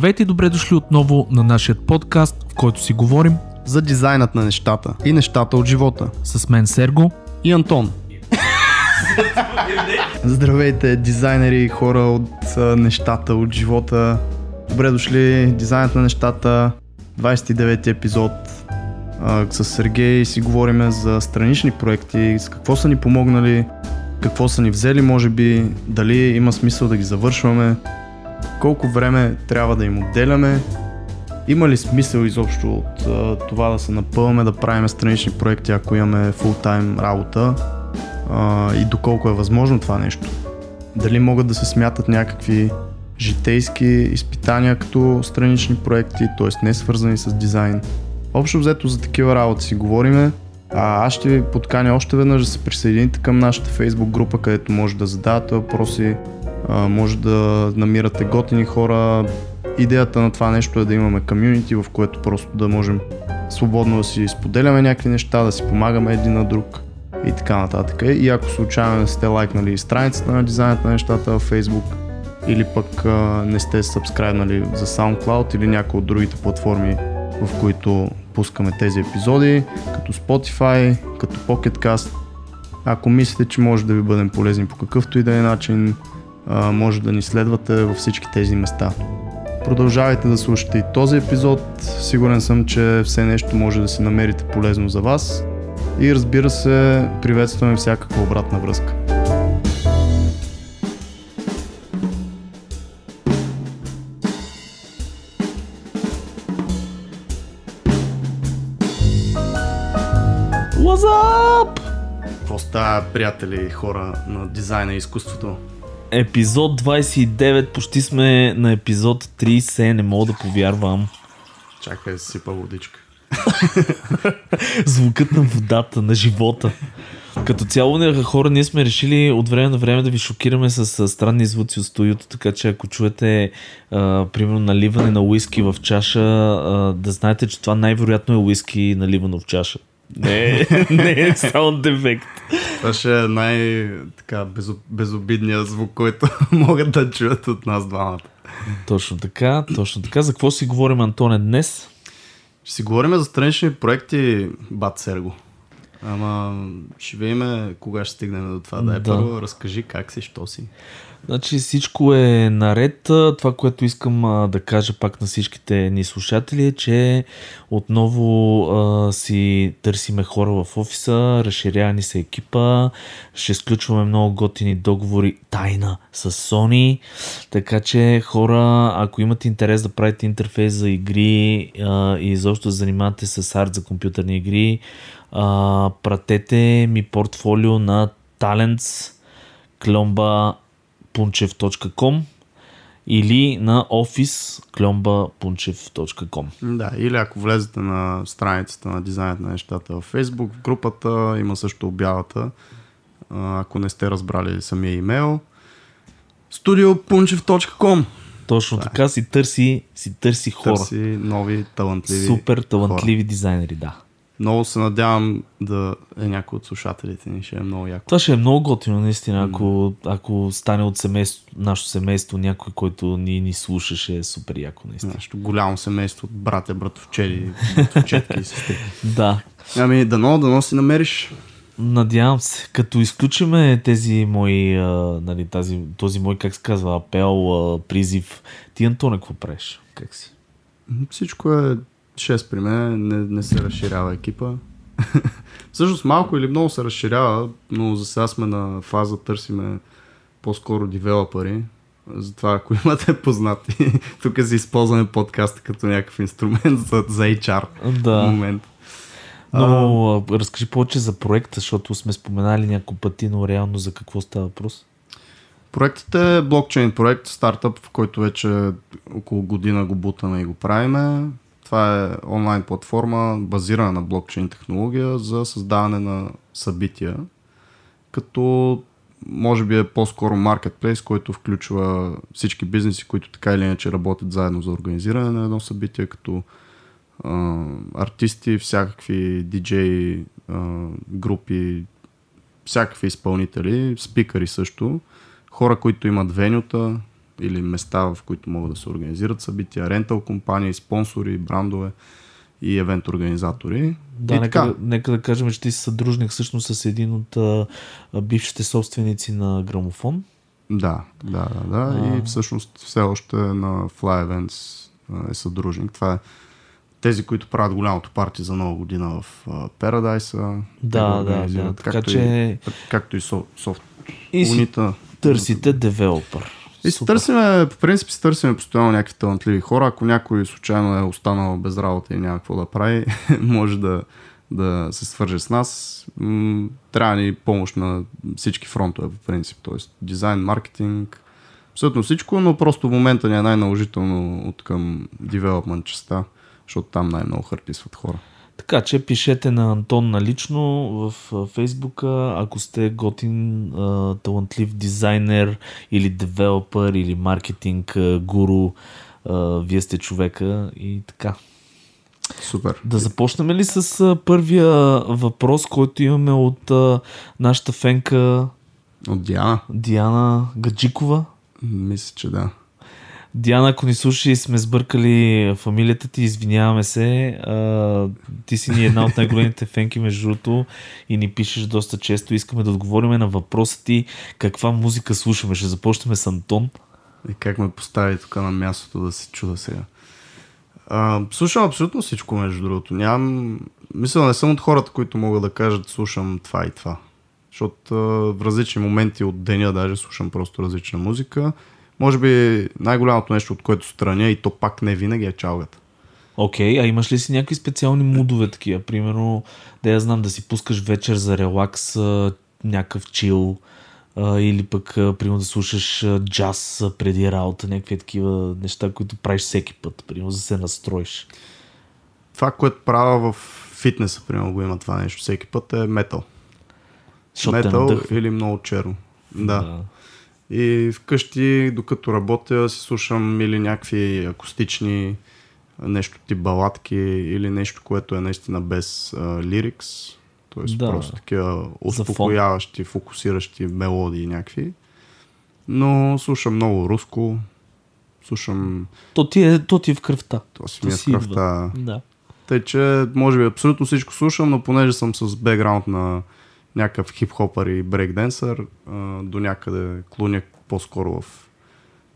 Здравейте и добре дошли отново на нашия подкаст, в който си говорим за дизайнът на нещата и нещата от живота. С мен Серго и Антон. Здравейте, дизайнери и хора от нещата от живота. Добре дошли, дизайнът на нещата, 29 епизод. с Сергей си говорим за странични проекти, с какво са ни помогнали, какво са ни взели, може би, дали има смисъл да ги завършваме, колко време трябва да им отделяме, има ли смисъл изобщо от а, това да се напълваме, да правим странични проекти, ако имаме фултайм работа а, и доколко е възможно това нещо? Дали могат да се смятат някакви житейски изпитания като странични проекти, т.е. не свързани с дизайн? Общо взето за такива работи си говориме. А аз ще ви подканя още веднъж да се присъедините към нашата фейсбук група, където може да задавате въпроси, може да намирате готини хора. Идеята на това нещо е да имаме комюнити, в което просто да можем свободно да си споделяме някакви неща, да си помагаме един на друг и така нататък. И ако случайно не сте лайкнали страницата на дизайнът на нещата във Facebook или пък не сте сабскрайбнали за SoundCloud или някои от другите платформи, в които пускаме тези епизоди, като Spotify, като PocketCast. Ако мислите, че може да ви бъдем полезни по какъвто и да е начин, може да ни следвате във всички тези места. Продължавайте да слушате и този епизод. Сигурен съм, че все нещо може да си намерите полезно за вас. И разбира се, приветстваме всякаква обратна връзка. What's up? Какво става, приятели хора на дизайна и изкуството? Епизод 29, почти сме на епизод 30, не мога да повярвам. Чакай сипа водичка. Звукът на водата, на живота. Като цяло хора, ние сме решили от време на време да ви шокираме с, с странни звуци от студиото, така че ако чуете а, примерно наливане на уиски в чаша, а, да знаете, че това най-вероятно е уиски наливано в чаша. Не, не е саунд дефект. Това ще е най-безобидният звук, който могат да чуят от нас двамата. Точно така, точно така. За какво си говорим, Антоне, днес? Ще си говорим за странични проекти, бат Серго. Ама ще видим кога ще стигнем до това. Да, да. първо разкажи как си, що си. Значи всичко е наред. Това, което искам да кажа пак на всичките ни слушатели е, че отново а, си търсиме хора в офиса, разширява ни се екипа, ще сключваме много готини договори тайна с Sony, така че хора, ако имате интерес да правите интерфейс за игри а, и изобщо да занимавате с арт за компютърни игри, а, пратете ми портфолио на Talents кломба punchev.com или на office.klomba.punchev.com Да, или ако влезете на страницата на дизайнът на нещата в Facebook, в групата има също обявата, ако не сте разбрали самия имейл. studiopunchev.com Точно да. така си търси, си търси хора. Търси нови, талантливи Супер талантливи хора. дизайнери, да. Много се надявам да е някой от слушателите ни. Ще е много яко. Това ще е много готино, наистина. Ако, ако стане от семейство, нашето семейство някой, който ни, ни слуша, ще е супер яко, наистина. Нашето голямо семейство от братя, братовчеди, братовчетки и сестри. Да. Ами, дано, дано си намериш. Надявам се. Като изключиме тези мои, а, нали, тази, този мой, как се казва, апел, а, призив, ти, Антоне, какво правиш? Как си? Всичко е 6 при мен, не, не се разширява екипа. Всъщност малко или много се разширява, но за сега сме на фаза, търсиме по-скоро девелопери. Затова ако имате познати, тук си използваме подкаста като някакъв инструмент за, за HR да. в момента. Но а, разкажи повече за проекта, защото сме споменали няколко пъти, но реално за какво става въпрос? Проектът е блокчейн проект, стартъп, в който вече около година го бутаме и го правиме. Това е онлайн платформа, базирана на блокчейн технология за създаване на събития, като може би е по-скоро маркетплейс, който включва всички бизнеси, които така или иначе работят заедно за организиране на едно събитие, като а, артисти, всякакви диджеи, групи, всякакви изпълнители, спикъри също, хора, които имат венюта, или места, в които могат да се организират събития, рентал компании, спонсори, брандове и евент организатори. Да, и нека, така. нека да кажем, че ти си съдружник всъщност с един от а, бившите собственици на грамофон. Да, да, да, да. А. И всъщност все още на Fly Events е съдружник. Това е тези, които правят голямото парти за нова година в Paradise. Да, да, да. Така както, че и, както и со- софт. и си Унита. търсите девелопър. И си търсиме, по принцип си търсиме постоянно някакви талантливи хора. Ако някой случайно е останал без работа и няма какво да прави, може да, да се свърже с нас. Трябва ни помощ на всички фронтове, по принцип. Тоест дизайн, маркетинг, абсолютно всичко, но просто в момента ни е най-наложително от към девелопмент частта, защото там най-много харписват хора. Така че пишете на Антон налично в Фейсбука, ако сте готин, талантлив дизайнер или девелопър или маркетинг гуру, вие сте човека и така. Супер. Да започнем ли с първия въпрос, който имаме от нашата фенка От Диана? Диана Гаджикова? Мисля, че да. Диана, ако ни слушаш сме сбъркали фамилията ти, извиняваме се. А, ти си ни една от най-големите фенки, между другото, и ни пишеш доста често. Искаме да отговорим на въпроса ти каква музика слушаме. Ще започнем с Антон. И как ме постави тук на мястото да се чуда сега. А, слушам абсолютно всичко, между другото. Нямам... Мисля, не съм от хората, които могат да кажат слушам това и това. Защото а, в различни моменти от деня даже слушам просто различна музика. Може би най-голямото нещо, от което страня и то пак не винаги е чалгата. Окей, okay, а имаш ли си някакви специални мудове такива? Примерно, да я знам, да си пускаш вечер за релакс, някакъв чил, или пък, примерно, да слушаш джаз преди работа, някакви такива неща, които правиш всеки път, примерно, за да се настроиш. Това, което правя в фитнеса, примерно го има това нещо всеки път е метал. Метал или много черно. Да. Да. И вкъщи, докато работя, си слушам или някакви акустични нещо тип баладки или нещо, което е наистина без а, лирикс. Тоест Да. просто такива успокояващи, фокусиращи мелодии някакви. Но слушам много руско. Слушам... То ти е, то ти е в кръвта. То си ми е в кръвта. Да. Тъй, че може би абсолютно всичко слушам, но понеже съм с бекграунд на някакъв хип-хопър и брейкденсър, до някъде клоня по-скоро в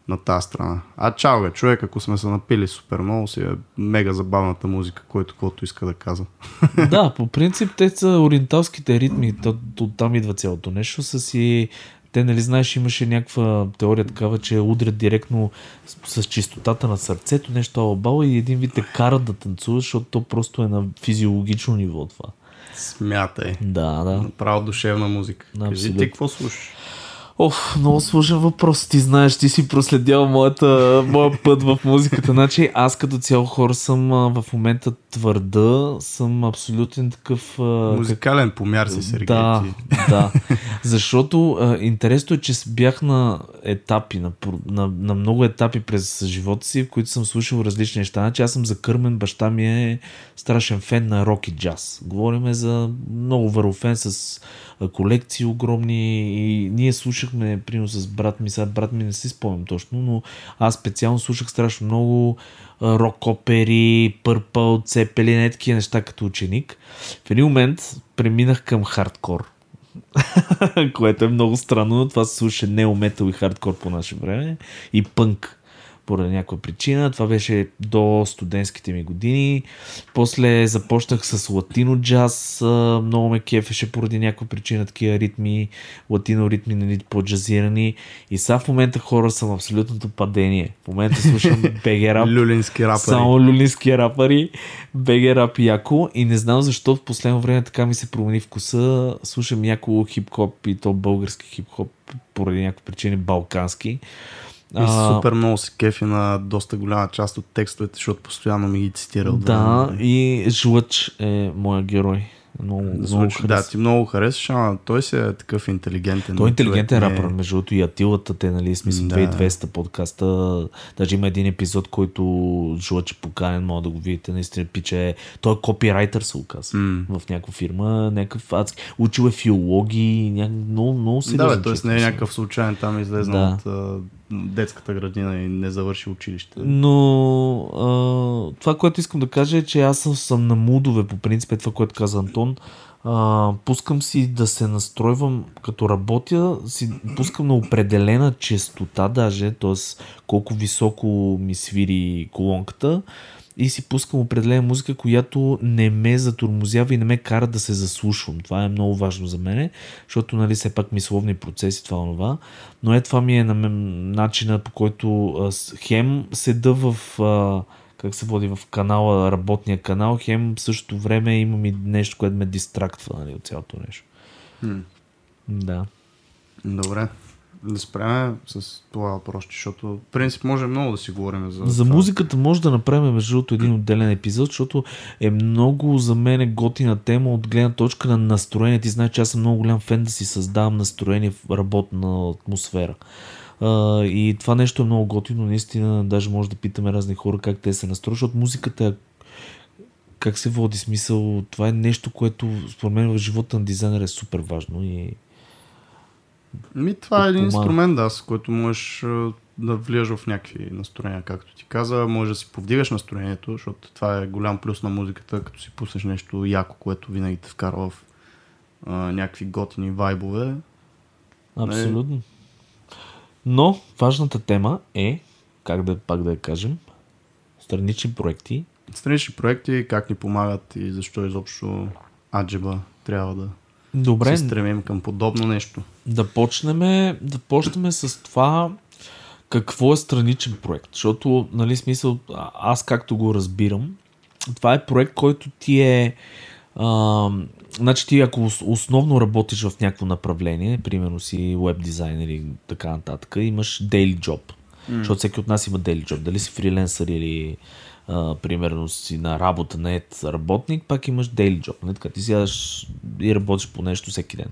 на тази страна. А бе, човек, ако сме се напили супер много, си е мега забавната музика, който каквото иска да казва. да, по принцип те са ориенталските ритми, то, то, там идва цялото нещо, са си те, нали знаеш, имаше някаква теория такава, че удрят директно с, с чистотата на сърцето, нещо албала и един вид те карат да танцуваш, защото то просто е на физиологично ниво това. Смятай. Да, да. Направо душевна музика. Да, Кажи ти какво слушаш? Оф, много сложен въпрос. Ти знаеш, ти си проследял моята, моя път в музиката. Значи аз като цяло хора съм в момента твърда, съм абсолютен такъв... Музикален помяр си, Сергей. да, ти. да. Защото интересно е, че бях на етапи, на, на, на много етапи през живота си, в които съм слушал различни неща. Значи аз съм закърмен, баща ми е страшен фен на рок и джаз. Говориме за много върлфен с колекции огромни и ние слушахме, примерно с брат ми, сега брат ми не си спомням точно, но аз специално слушах страшно много рок опери, Пърпъл, Цепели, не такива неща като ученик. В един момент преминах към хардкор. което е много странно, но това се слуша неометал и хардкор по наше време и пънк поради някаква причина. Това беше до студентските ми години. После започнах с латино джаз. Много ме кефеше поради някаква причина такива ритми, латино ритми, нали, по-джазирани. И сега в момента хора съм абсолютното падение. В момента слушам БГ рап. Люлински рапъри. Само люлински рапъри, БГ рап яко и не знам защо в последно време така ми се промени вкуса. Слушам яко хип-хоп и то български хип-хоп поради някакви причини балкански. И супер много се кефи на доста голяма част от текстовете, защото постоянно ми ги цитира. от Да, време на време. и Жлъч е моя герой. Много, много да, ти много харесваш, ама той си е такъв интелигентен. Той е интелигентен човек, не е- рапър, между другото и Атилата, те, нали, смисъл Да. 2200 подкаста. Даже има един епизод, който Жлъч е поканен, мога да го видите, наистина пиче е. Той е копирайтър, се оказа. М. В някаква фирма, някакъв адски. Учил е филологии, ня... много, много Да, сериозен бе, т.е. не е някакъв случайен там излезнал Да. от детската градина и не завърши училище. Но а, това, което искам да кажа е, че аз съм, съм на мудове, по принцип, е това, което каза Антон. А, пускам си да се настройвам, като работя, си пускам на определена частота даже, т.е. колко високо ми свири колонката и си пускам определена музика, която не ме затормозява и не ме кара да се заслушвам. Това е много важно за мен, защото нали все пак мисловни процеси, това това. Но е това ми е на мен, начина по който а, хем седа в а, как се води в канала, работния канал, хем в същото време имам и нещо, което ме дистрактва нали, от цялото нещо. Хм. Да. Добре. Да спряме с това въпрос, защото в принцип може много да си говорим за За това. музиката може да направим между другото един отделен епизод, защото е много за мен е готина тема от гледна точка на настроение. Ти знаеш, че аз съм много голям фен да си създавам настроение в работна атмосфера. Uh, и това нещо е много готино, наистина, даже може да питаме разни хора как те се настроят, защото музиката как се води смисъл, това е нещо, което според мен в живота на дизайнера е супер важно и Ми, това е един инструмент, да, с който можеш да влияш в някакви настроения, както ти каза. Може да си повдигаш настроението, защото това е голям плюс на музиката, като си пуснеш нещо яко, което винаги те вкарва в а, някакви готини вайбове. Абсолютно. Но важната тема е, как да пак да я кажем, странични проекти. Странични проекти, как ни помагат и защо изобщо аджеба трябва да Добре, се стремим към подобно нещо. да почнем, да почнем с това какво е страничен проект. Защото, нали, смисъл, аз както го разбирам, това е проект, който ти е... А, значи ти ако ос- основно работиш в някакво направление, примерно си веб дизайнер и така нататък, имаш daily job. Mm. Защото всеки от нас има daily job. Дали си фриленсър или а, примерно си на работа, не работник, пак имаш daily job. Нали? Така, ти сядаш и работиш по нещо всеки ден.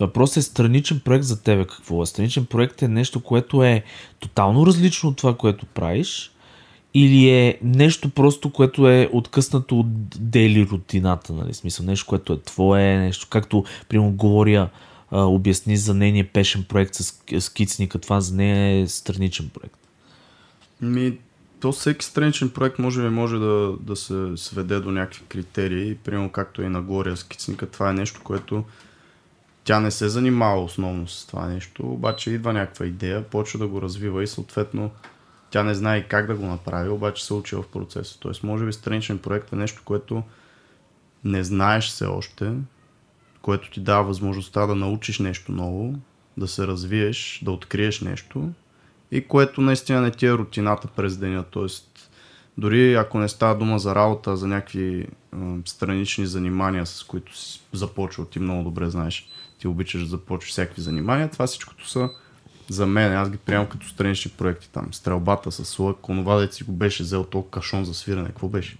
Въпросът е страничен проект за тебе какво е. Страничен проект е нещо, което е тотално различно от това, което правиш или е нещо просто, което е откъснато от дейли рутината, нали? Смисъл, нещо, което е твое, нещо, както, примерно, говоря, а, обясни за нейния пешен проект с скицника, това за нея е страничен проект. Ми, то всеки страничен проект може би може да, да се сведе до някакви критерии. Примерно както и на Глория Скицника, това е нещо, което тя не се занимава основно с това нещо, обаче идва някаква идея, почва да го развива и съответно тя не знае как да го направи, обаче се учи в процеса. Тоест, може би страничен проект е нещо, което не знаеш все още, което ти дава възможността да научиш нещо ново, да се развиеш, да откриеш нещо и което наистина не ти е рутината през деня. Тоест, дори ако не става дума за работа, за някакви странични занимания, с които си започвал, ти много добре знаеш, ти обичаш да започваш всякакви занимания, това всичкото са за мен, аз ги приемам като странични проекти там. Стрелбата с лък, онова дет си го беше взел толкова кашон за свирене. Какво беше?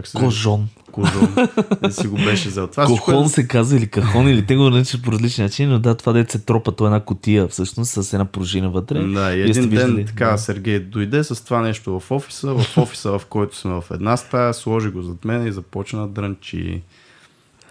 Как се Кожон. Кожон. Дет си го беше взел. Това Кохон се казва или кахон, или те го наричат по различни начини, но да, това дете се тропа, то е една котия всъщност с една пружина вътре. Да, и един ден така Да. Сергей дойде с това нещо в офиса, в офиса, в който сме в една стая, сложи го зад мен и започна да дрънчи.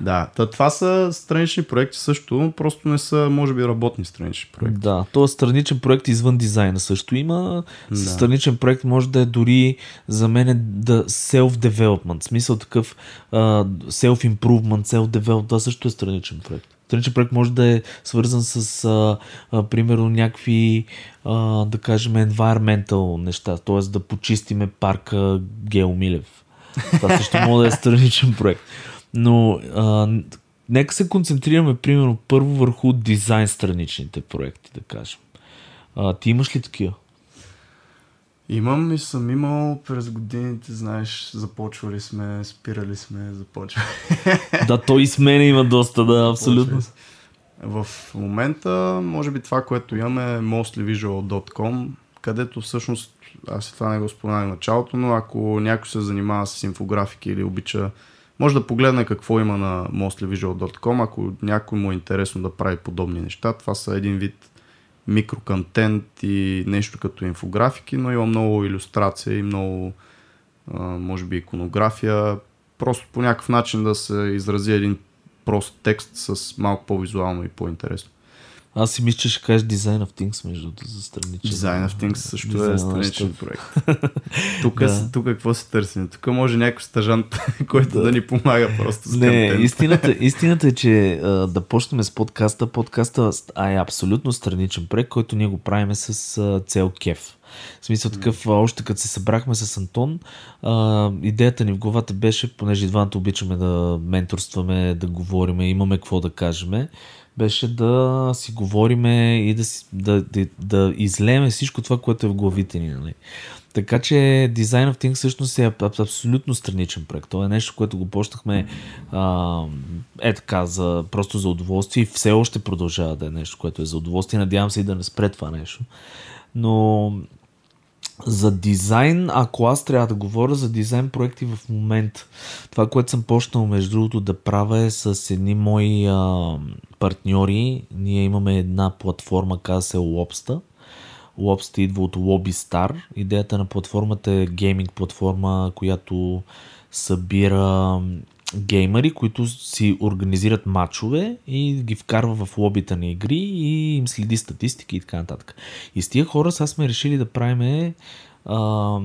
Да, та, това са странични проекти също, просто не са, може би, работни странични проекти. Да, то страничен проект извън дизайна също има. Да. Страничен проект може да е дори за мен е да self-development. Смисъл такъв uh, self-improvement, self-development, това също е страничен проект. Страничен проект може да е свързан с, а, а, примерно, някакви, а, да кажем, environmental неща, т.е. да почистиме парка Геомилев. Това също може да е страничен проект. Но а, нека се концентрираме, примерно, първо върху дизайн страничните проекти, да кажем. А, ти имаш ли такива? Имам и съм имал през годините, знаеш, започвали сме, спирали сме, започвали. да, той и с мен има доста, да, абсолютно. В момента, може би това, което имаме е mostlyvisual.com, където всъщност, аз и това не го споменах в началото, но ако някой се занимава с инфографики или обича, може да погледне какво има на mostlyvisual.com, ако някой му е интересно да прави подобни неща. Това са един вид микроконтент и нещо като инфографики, но има много иллюстрация и много, може би, иконография. Просто по някакъв начин да се изрази един прост текст с малко по-визуално и по-интересно. Аз си мисля, че ще кажеш Design of Things, между за страничен. Design of Things също Design е страничен проект. Тук, Да. тук какво се търсим? Тук може някой стажант, който да. Да. ни помага просто с Не, контент. истината, истината е, че а, да почнем с подкаста. Подкаста а, е абсолютно страничен проект, който ние го правиме с а, цел кеф. В смисъл такъв, още като се събрахме с Антон, а, идеята ни в главата беше, понеже двамата обичаме да менторстваме, да говориме, имаме какво да кажем, беше да си говориме и да, си, да, да, да излееме всичко това, което е в главите ни. Нали? Така че Design of Things всъщност е аб- абсолютно страничен проект. Това е нещо, което го почнахме е така, за, просто за удоволствие и все още продължава да е нещо, което е за удоволствие. Надявам се и да не спре това нещо. Но за дизайн, ако аз трябва да говоря за дизайн проекти в момента, това, което съм почнал между другото да правя е с едни мои а, партньори. Ние имаме една платформа, казва се Lobsta. Lobsta идва от Lobby Star. Идеята на платформата е гейминг платформа, която събира геймери, които си организират матчове и ги вкарва в лобита на игри и им следи статистики и така нататък. И с тия хора сега сме решили да правим а,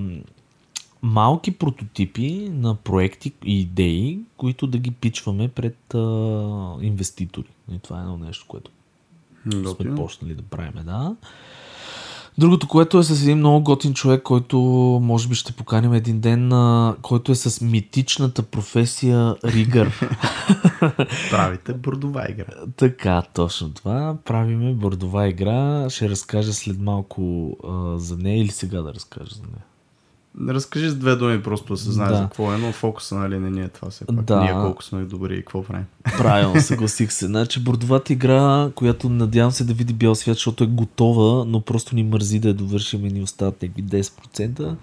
малки прототипи на проекти и идеи, които да ги пичваме пред а, инвеститори. И това е едно нещо, което сме Готино. почнали да правим, да. Другото, което е с един много готин човек, който може би ще поканим един ден, който е с митичната професия Ригър. Правите бордова игра. така, точно това. Правиме бордова игра. Ще разкажа след малко а, за нея или сега да разкажа за нея. Разкажи с две думи, просто да се знае Да. за какво е, но фокуса нали не ни е това все пак. Да. Ние колко сме добри и какво правим. Правилно, съгласих се. Значи бордовата игра, която надявам се да види бял свят, защото е готова, но просто ни мързи да я довършим и ни остават някакви 10%,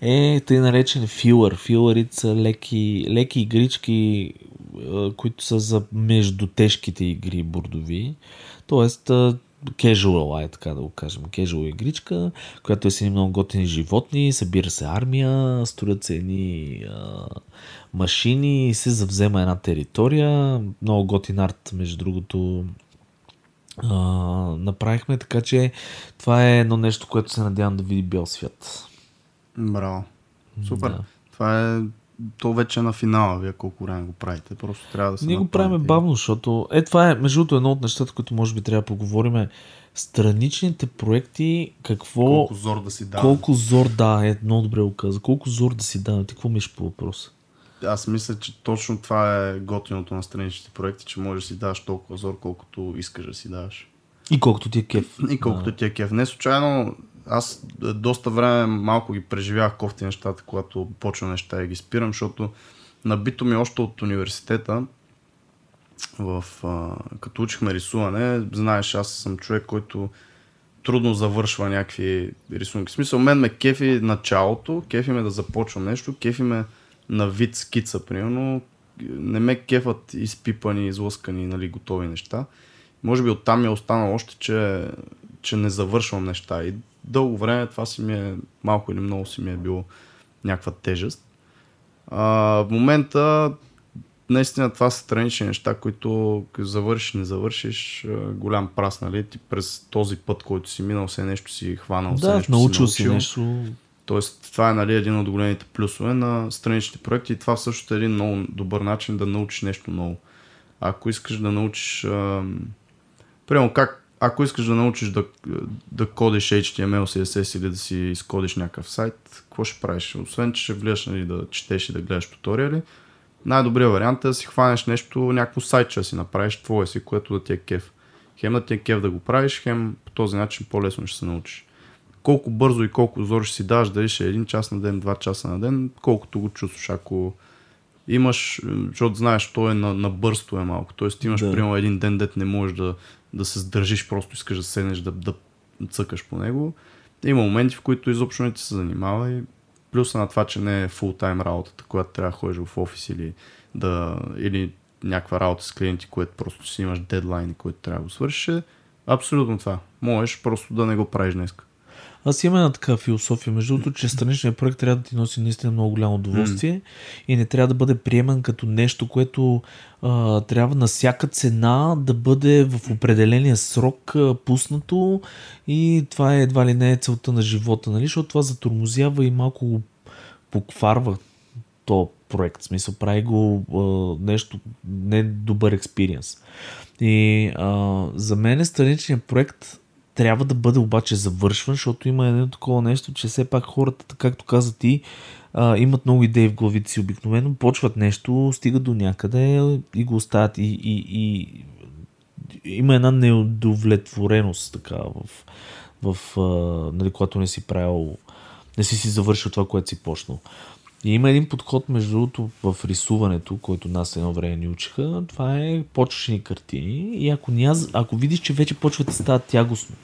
е тъй наречен филър. Филърите са леки, леки игрички, които са за между тежките игри бордови. Тоест, а, casual, е така да го кажем. Casual игричка, която е с едни много готини животни, събира се армия, строят се едни а, машини и се завзема една територия. Много готин арт, между другото, а, направихме, така че това е едно нещо, което се надявам да види бял свят. Браво. Супер. Да. Това е то вече е на финала, вие колко време го правите. Просто трябва да се Ние го правим бавно, защото е това е, между другото, едно от нещата, които може би трябва да поговорим е страничните проекти, какво... Колко зор да си дава. Колко зор, да, е много добре го каза. Колко зор да си дава. Ти какво мислиш по въпроса? Аз мисля, че точно това е готиното на страничните проекти, че можеш да си даваш толкова зор, колкото искаш да си даваш. И колкото ти е кеф. И колкото ти е кеф. Не случайно, аз е, доста време малко ги преживях кофти нещата, когато почвам неща и ги спирам, защото набито ми още от университета, в, а, като учихме рисуване, знаеш, аз съм човек, който трудно завършва някакви рисунки. В смисъл, мен ме кефи началото, кефи ме да започвам нещо, кефи ме на вид скица, примерно. Не ме кефат изпипани, излъскани, нали, готови неща. Може би оттам ми е останало още, че, че не завършвам неща. И дълго време това си ми е, малко или много си ми е било някаква тежест. А, в момента наистина това са странични неща, които завършиш, не завършиш, а, голям прас, нали? Ти през този път, който си минал, все нещо си хванал, Да, нещо научил си нещо. Тоест, това е нали, един от големите плюсове на страничните проекти и това също е един много добър начин да научиш нещо ново. Ако искаш да научиш... Ам... Примерно, как, ако искаш да научиш да, да кодиш HTML, CSS или да си изкодиш някакъв сайт, какво ще правиш? Освен, че ще влияш нали, да четеш и да гледаш туториали, най-добрият вариант е да си хванеш нещо, някакво сайтче да си направиш твое си, което да ти е кеф. Хем да ти е кеф да го правиш, хем по този начин по-лесно ще се научиш колко бързо и колко зор ще си даш, дали ще е един час на ден, два часа на ден, колкото го чувстваш. Ако имаш, защото знаеш, то е на, на бърсто е малко. Тоест имаш, Да. примерно, един ден, дет не можеш да, да се сдържиш, просто искаш да седнеш да, да цъкаш по него. Има моменти, в които изобщо не ти се занимава и плюса на това, че не е фул тайм работата, която трябва да ходиш в офис или, да, или някаква работа с клиенти, което просто си имаш дедлайн, който трябва да го свършиш, е абсолютно това. Можеш просто да не го правиш днес. Аз имам една така философия, между другото, че страничният проект трябва да ти носи наистина много голямо удоволствие mm. и не трябва да бъде приеман като нещо, което а, трябва на всяка цена да бъде в определения срок а, пуснато и това е едва ли не е целта на живота, нали? защото това затормозява и малко го покварва то проект. В смисъл, прави го а, нещо, не добър експириенс. И а, за мен страничният проект трябва да бъде обаче завършван, защото има едно такова нещо, че все пак хората, както каза ти, имат много идеи в главите си обикновено, почват нещо, стигат до някъде и го оставят и, и, и има една неудовлетвореност така в, в нали, когато не си правил, не си си завършил това, което си почнал. И има един подход, между другото, в рисуването, който нас едно време ни учиха. Това е почваш картини и ако, ня, ако видиш, че вече почва да става тягостно,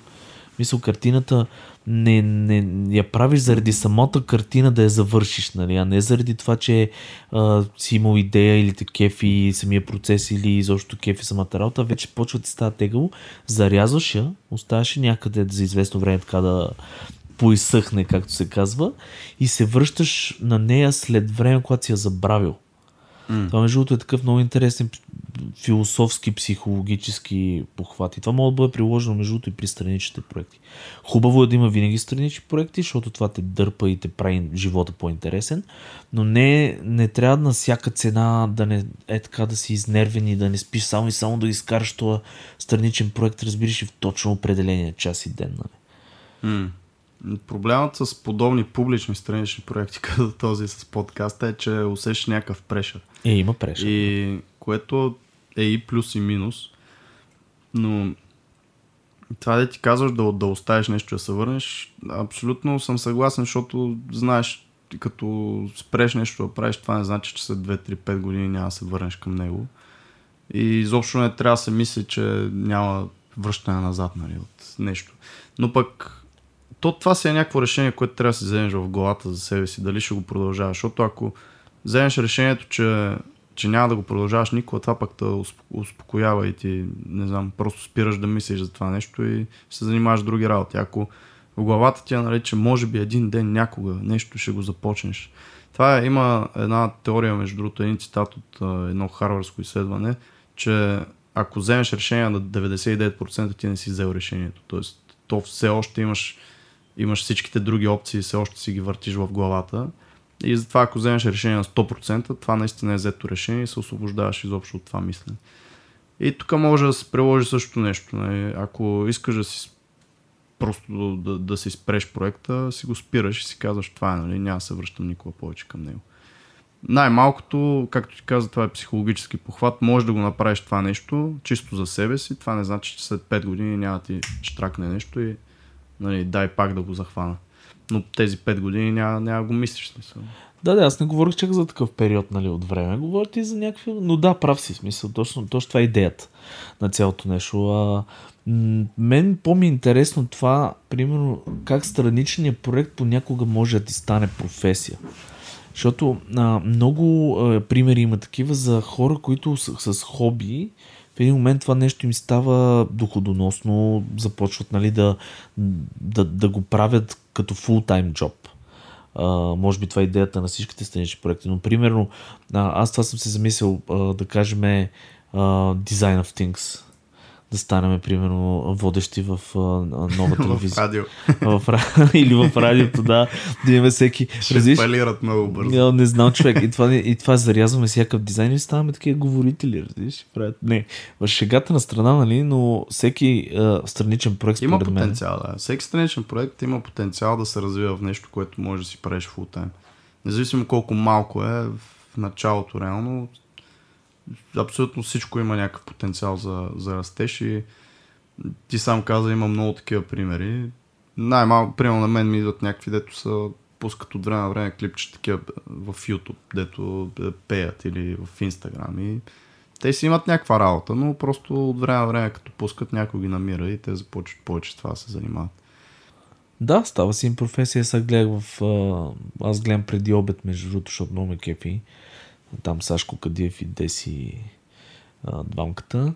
мисъл, картината не, не, я правиш заради самата картина да я завършиш, нали? а не заради това, че а, си имал идея или те кефи самия процес или изобщо кефи самата работа, вече почва да става тегаво, зарязваш я, оставаш някъде за известно време така да, поизсъхне, както се казва, и се връщаш на нея след време, когато си я забравил. Mm. Това между другото е такъв много интересен философски, психологически похват. И това може да бъде приложено между другото и при страничните проекти. Хубаво е да има винаги странични проекти, защото това те дърпа и те прави живота по-интересен, но не, не трябва на всяка цена да не е така да си изнервен и да не спиш само и само да изкараш този страничен проект, разбираш и в точно определения час и ден. Нали? Mm. Проблемът с подобни публични странични проекти, като този с подкаста, е, че усещаш някакъв прешър. Е, има прешър. И което е и плюс и минус. Но това да ти казваш да, да оставиш нещо да се върнеш, абсолютно съм съгласен, защото знаеш, като спреш нещо да правиш, това не значи, че след 2-3-5 години няма да се върнеш към него. И изобщо не трябва да се мисли, че няма връщане назад нали, от нещо. Но пък то това си е някакво решение, което трябва да си вземеш в главата за себе си, дали ще го продължаваш. Защото ако вземеш решението, че, че няма да го продължаваш никога, това пък те успокоява и ти, не знам, просто спираш да мислиш за това нещо и се занимаваш с други работи. Ако в главата ти е нали, че може би един ден някога нещо ще го започнеш. Това е, има една теория, между другото, един цитат от едно харварско изследване, че ако вземеш решение на 99% ти не си взел решението. Тоест, то все още имаш имаш всичките други опции, все още си ги въртиш в главата. И затова, ако вземеш решение на 100%, това наистина е взето решение и се освобождаваш изобщо от това мислене. И тук може да се приложи също нещо. Нали? Ако искаш да си просто да, да си спреш проекта, си го спираш и си казваш това е, нали? няма да се връщам никога повече към него. Най-малкото, както ти каза, това е психологически похват. Може да го направиш това нещо чисто за себе си. Това не значи, че след 5 години няма да ти штракне нещо и нали, дай пак да го захвана. Но тези 5 години няма, няма го мислиш. Смисъл. Да, да, аз не говорих чак за такъв период нали, от време. Говоря и за някакви... Но да, прав си смисъл. Точно, точно това е идеята на цялото нещо. А, мен по-ми е интересно това, примерно, как страничният проект понякога може да ти стане професия. Защото а, много а, примери има такива за хора, които с, с хоби в един момент това нещо им става доходоносно, започват нали, да, да, да го правят като full-time job. Uh, може би това е идеята на всичките странични проекти, но примерно аз това съм се замислил uh, да кажем uh, Design of Things да станем, примерно, водещи в а, нова телевизия. в радио. в, или в радиото, да. Да имаме всеки... Ще палират много бързо. Не, не знам човек. И това, и това зарязваме всякакъв дизайн и ставаме такива говорители, разбираш? Не, в шегата на страна, нали, но всеки а, страничен проект Има потенциал, мен... да. Всеки страничен проект има потенциал да се развива в нещо, което може да си правиш фултайм. Независимо колко малко е в началото реално, абсолютно всичко има някакъв потенциал за, за растеж и ти сам каза, има много такива примери. Най-малко, примерно на мен ми идват някакви, дето са пускат от време на време клипче такива в YouTube, дето пеят или в Instagram и те си имат някаква работа, но просто от време на време като пускат някой ги намира и те започват повече с това да се занимават. Да, става си им професия. Сега гледах в... Аз гледам преди обед, между другото, защото много ме кефи там Сашко Кадиев и Деси двамката.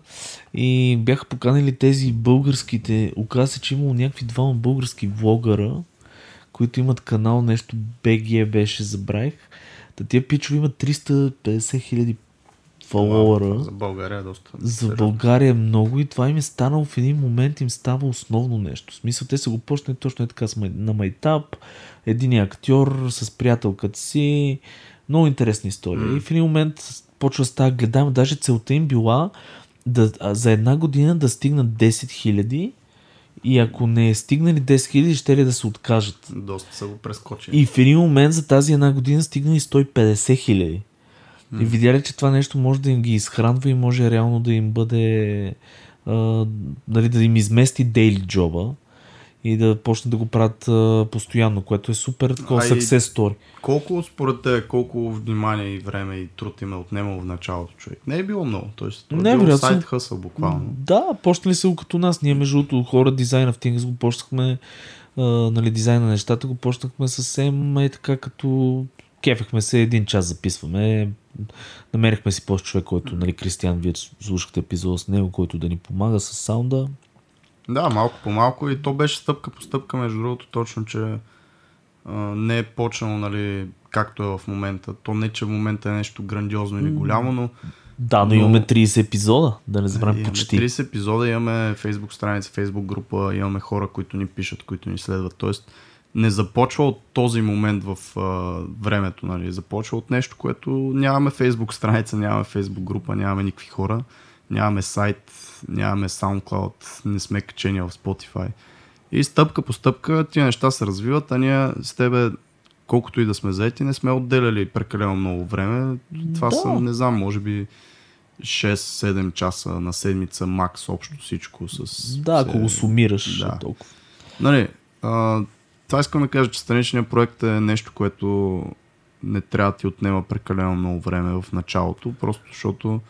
И бяха поканили тези българските. Оказа се, че имало някакви двама български влогъра, които имат канал, нещо BG беше, забравих. Та тия пичове имат 350 хиляди фолуара. За България е доста. За България е много и това им е станало в един момент им става основно нещо. В смисъл, те са го почнали точно е така на майтап, един актьор с приятелката си. Много интересна история. Mm. И в един момент почва да става гледаем. Даже целта им била да, за една година да стигнат 10 хиляди и ако не е стигнали 10 хиляди, ще ли да се откажат. Доста са го прескочили. И в един момент за тази една година стигнали 150 хиляди. Mm. И видяли, че това нещо може да им ги изхранва и може реално да им бъде а, нали, да им измести дейли джоба и да почнат да го правят а, постоянно, което е супер такова success story. Колко според те, колко внимание и време и труд им е отнемало в началото човек? Не е било много, т.е. не е било сайт хъсъл буквално. Да, почнали са като нас. Ние между другото хора дизайна в Things го почнахме а, нали, дизайна на нещата го почнахме съвсем е така като кефехме се, един час записваме, намерихме си пост човек, който, нали, Кристиан, вие слушахте епизода с него, който да ни помага с саунда. Да, малко по малко и то беше стъпка по стъпка, между другото, точно, че а, не е почнало, нали, както е в момента. То не, че в момента е нещо грандиозно или голямо, но да, но, но имаме 30 епизода, да не забравим имаме почти. 30 епизода, имаме Facebook страница, Facebook група, имаме хора, които ни пишат, които ни следват. Тоест, не започва от този момент в а, времето, нали? Започва от нещо, което нямаме Facebook страница, нямаме Facebook група, нямаме никакви хора, нямаме сайт, нямаме SoundCloud, не сме качени в Spotify. И стъпка по стъпка тия неща се развиват, а ние с тебе, колкото и да сме заети, не сме отделяли прекалено много време. Това да. са, не знам, може би 6-7 часа на седмица макс общо всичко с... Да, ако го сумираш да. толкова. Нали, а, това искам да кажа, че страничният проект е нещо, което не трябва да ти отнема прекалено много време в началото, просто защото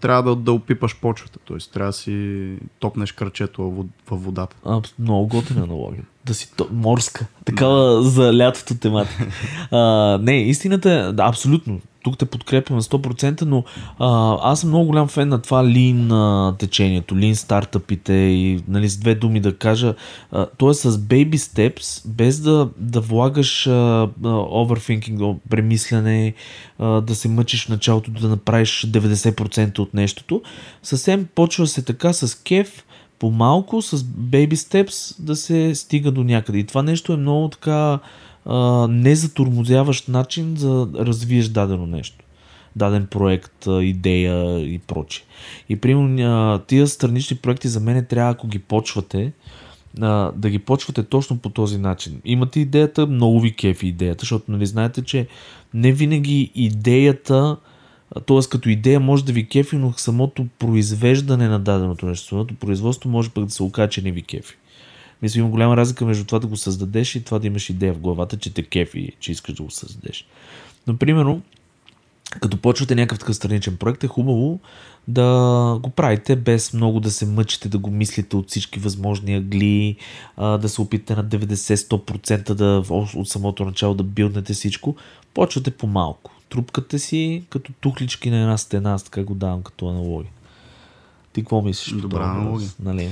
трябва да, да опипаш почвата, т.е. трябва да си топнеш кръчето във, водата. А, много готина аналогия. Да си то, морска. Такава за лятото тематика. А, не, истината е, да, абсолютно тук те подкрепям на 100%, но а, аз съм много голям фен на това лин а, течението, лин стартъпите и нали, с две думи да кажа, а, то е с baby steps, без да, да влагаш а, а, overthinking, премисляне, а, да се мъчиш в началото да направиш 90% от нещото. Съвсем почва се така с кеф, по-малко, с baby steps да се стига до някъде. И това нещо е много така незатурмозяващ начин за да развиеш дадено нещо. Даден проект, идея и прочее. И примерно тия странични проекти за мен трябва, ако ги почвате, да ги почвате точно по този начин. Имате идеята, много ви кефи идеята, защото нали знаете, че не винаги идеята, т.е. като идея може да ви кефи, но самото произвеждане на даденото нещо, самото производство може пък да се окаже, че не ви кефи. Мисля, има голяма разлика между това да го създадеш и това да имаш идея в главата, че те кефи, че искаш да го създадеш. Но, примерно, като почвате някакъв такъв страничен проект, е хубаво да го правите без много да се мъчите, да го мислите от всички възможни агли, да се опитате на 90-100% да, от самото начало да билднете всичко. Почвате по-малко. Трупкате си като тухлички на една стена, аз така го давам като аналогия. Ти какво мислиш? Добра аналогия. Нали?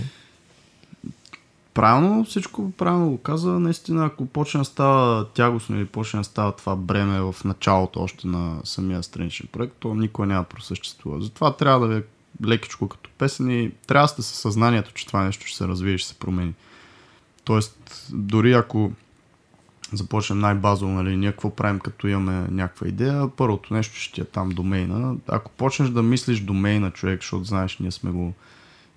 правилно, всичко правилно го каза. Наистина, ако почне да става тягостно или почне да става това бреме в началото още на самия страничен проект, то никой няма просъществува. Затова трябва да е лекичко като песен и трябва да сте със съзнанието, че това нещо ще се развие и ще се промени. Тоест, дори ако започнем най-базово, нали, ние какво правим като имаме някаква идея, първото нещо ще е там домейна. Ако почнеш да мислиш домейна човек, защото знаеш, ние сме го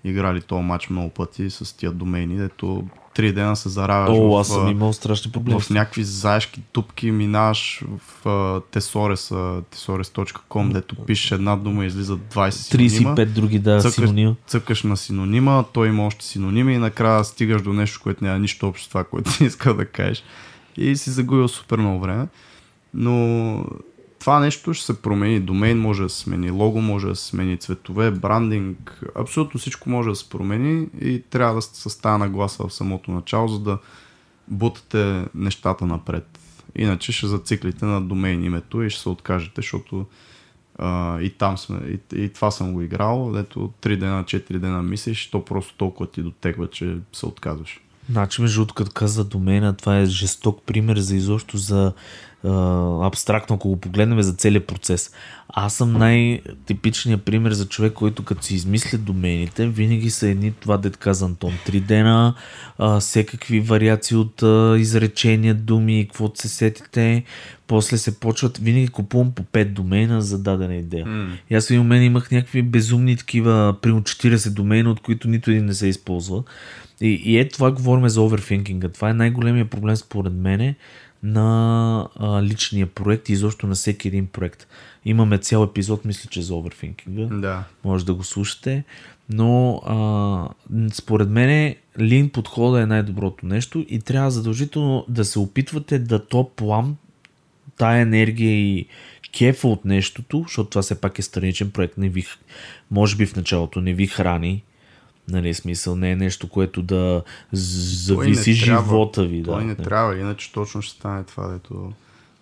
играли този матч много пъти с тия домейни, дето три дена се заравяш О, в, аз съм имал страшни проблеми. В някакви заешки тупки минаш в Tesores, tesores.com, дето пишеш една дума и излиза 20 синонима. 35 други, да, цъкаш, синонима. Цъкаш на синонима, той има още синоними и накрая стигаш до нещо, което няма нищо общо с това, което си иска да кажеш. И си загубил супер много време. Но това нещо ще се промени. Домейн може да се смени, лого може да се смени, цветове, брандинг, абсолютно всичко може да се промени и трябва да се състава на гласа в самото начало, за да бутате нещата напред. Иначе ще зациклите на домейн името и ще се откажете, защото а, и там сме, и, и това съм го играл, дето 3 дена, 4 дена мислиш, то просто толкова ти дотегва, че се отказваш. Значи, между другото, като каза домена, това е жесток пример за изобщо за а, абстрактно, ако го погледнем за целият процес. Аз съм най-типичният пример за човек, който като си измисля домените, винаги са едни, това дет каза Антон, три дена, а, всекакви вариации от а, изречения, думи, каквото се сетите, после се почват, винаги купувам по 5 домена за дадена идея. Mm. И аз в един момент имах някакви безумни такива, примерно 40 домена, от които нито един не се използва. И, и е това говорим за оверфинкинга. Това е най-големия проблем според мене на а, личния проект и изобщо на всеки един проект. Имаме цял епизод, мисля, че за оверфинкинга. Да. Може да го слушате. Но а, според мен лин подхода е най-доброто нещо и трябва задължително да се опитвате да то плам тая енергия и кефа от нещото, защото това все пак е страничен проект, не ви, може би в началото не ви храни, Нали, смисъл не е нещо, което да зависи живота ви. Той да, не, не трябва, иначе точно ще стане това, дето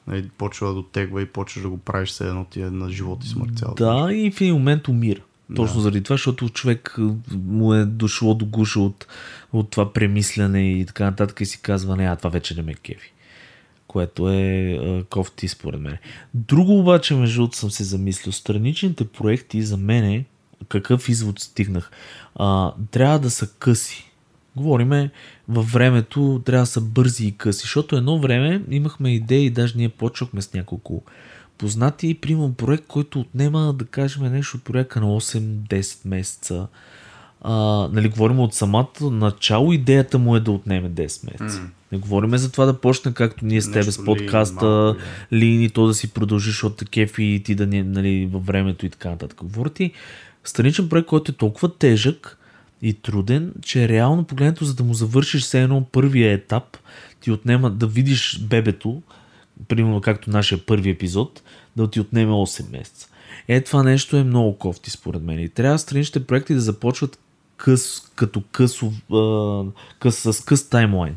нали, почва да дотегва и почваш да го правиш все едно ти е на живот и смърт цялото. Да, и в един момент умира. Точно да. заради това, защото човек му е дошло до гуша от, от това премисляне и така нататък и си казва, не, а това вече не ме кеви. Което е а, кофти според мен. Друго обаче, между другото, съм се замислил. Страничните проекти за мен какъв извод стигнах? А, трябва да са къси. Говориме във времето, трябва да са бързи и къси, защото едно време имахме идеи, даже ние почвахме с няколко познати и приемам проект, който отнема, да кажем, нещо от проекта на 8-10 месеца. А, нали, говорим от самото начало, идеята му е да отнеме 10 месеца. Mm. Не говорим за това да почне както ние с тебе с подкаста, лини, то да си продължиш от такефи и ти да не, нали, във времето и така нататък. Говоря ти, страничен проект, който е толкова тежък и труден, че реално погледнато, за да му завършиш все едно първия етап, ти отнема да видиш бебето, примерно както нашия първи епизод, да ти отнеме 8 месеца. Е, това нещо е много кофти според мен. И трябва страничните проекти да започват къс, като късо, къс, с къс таймлайн.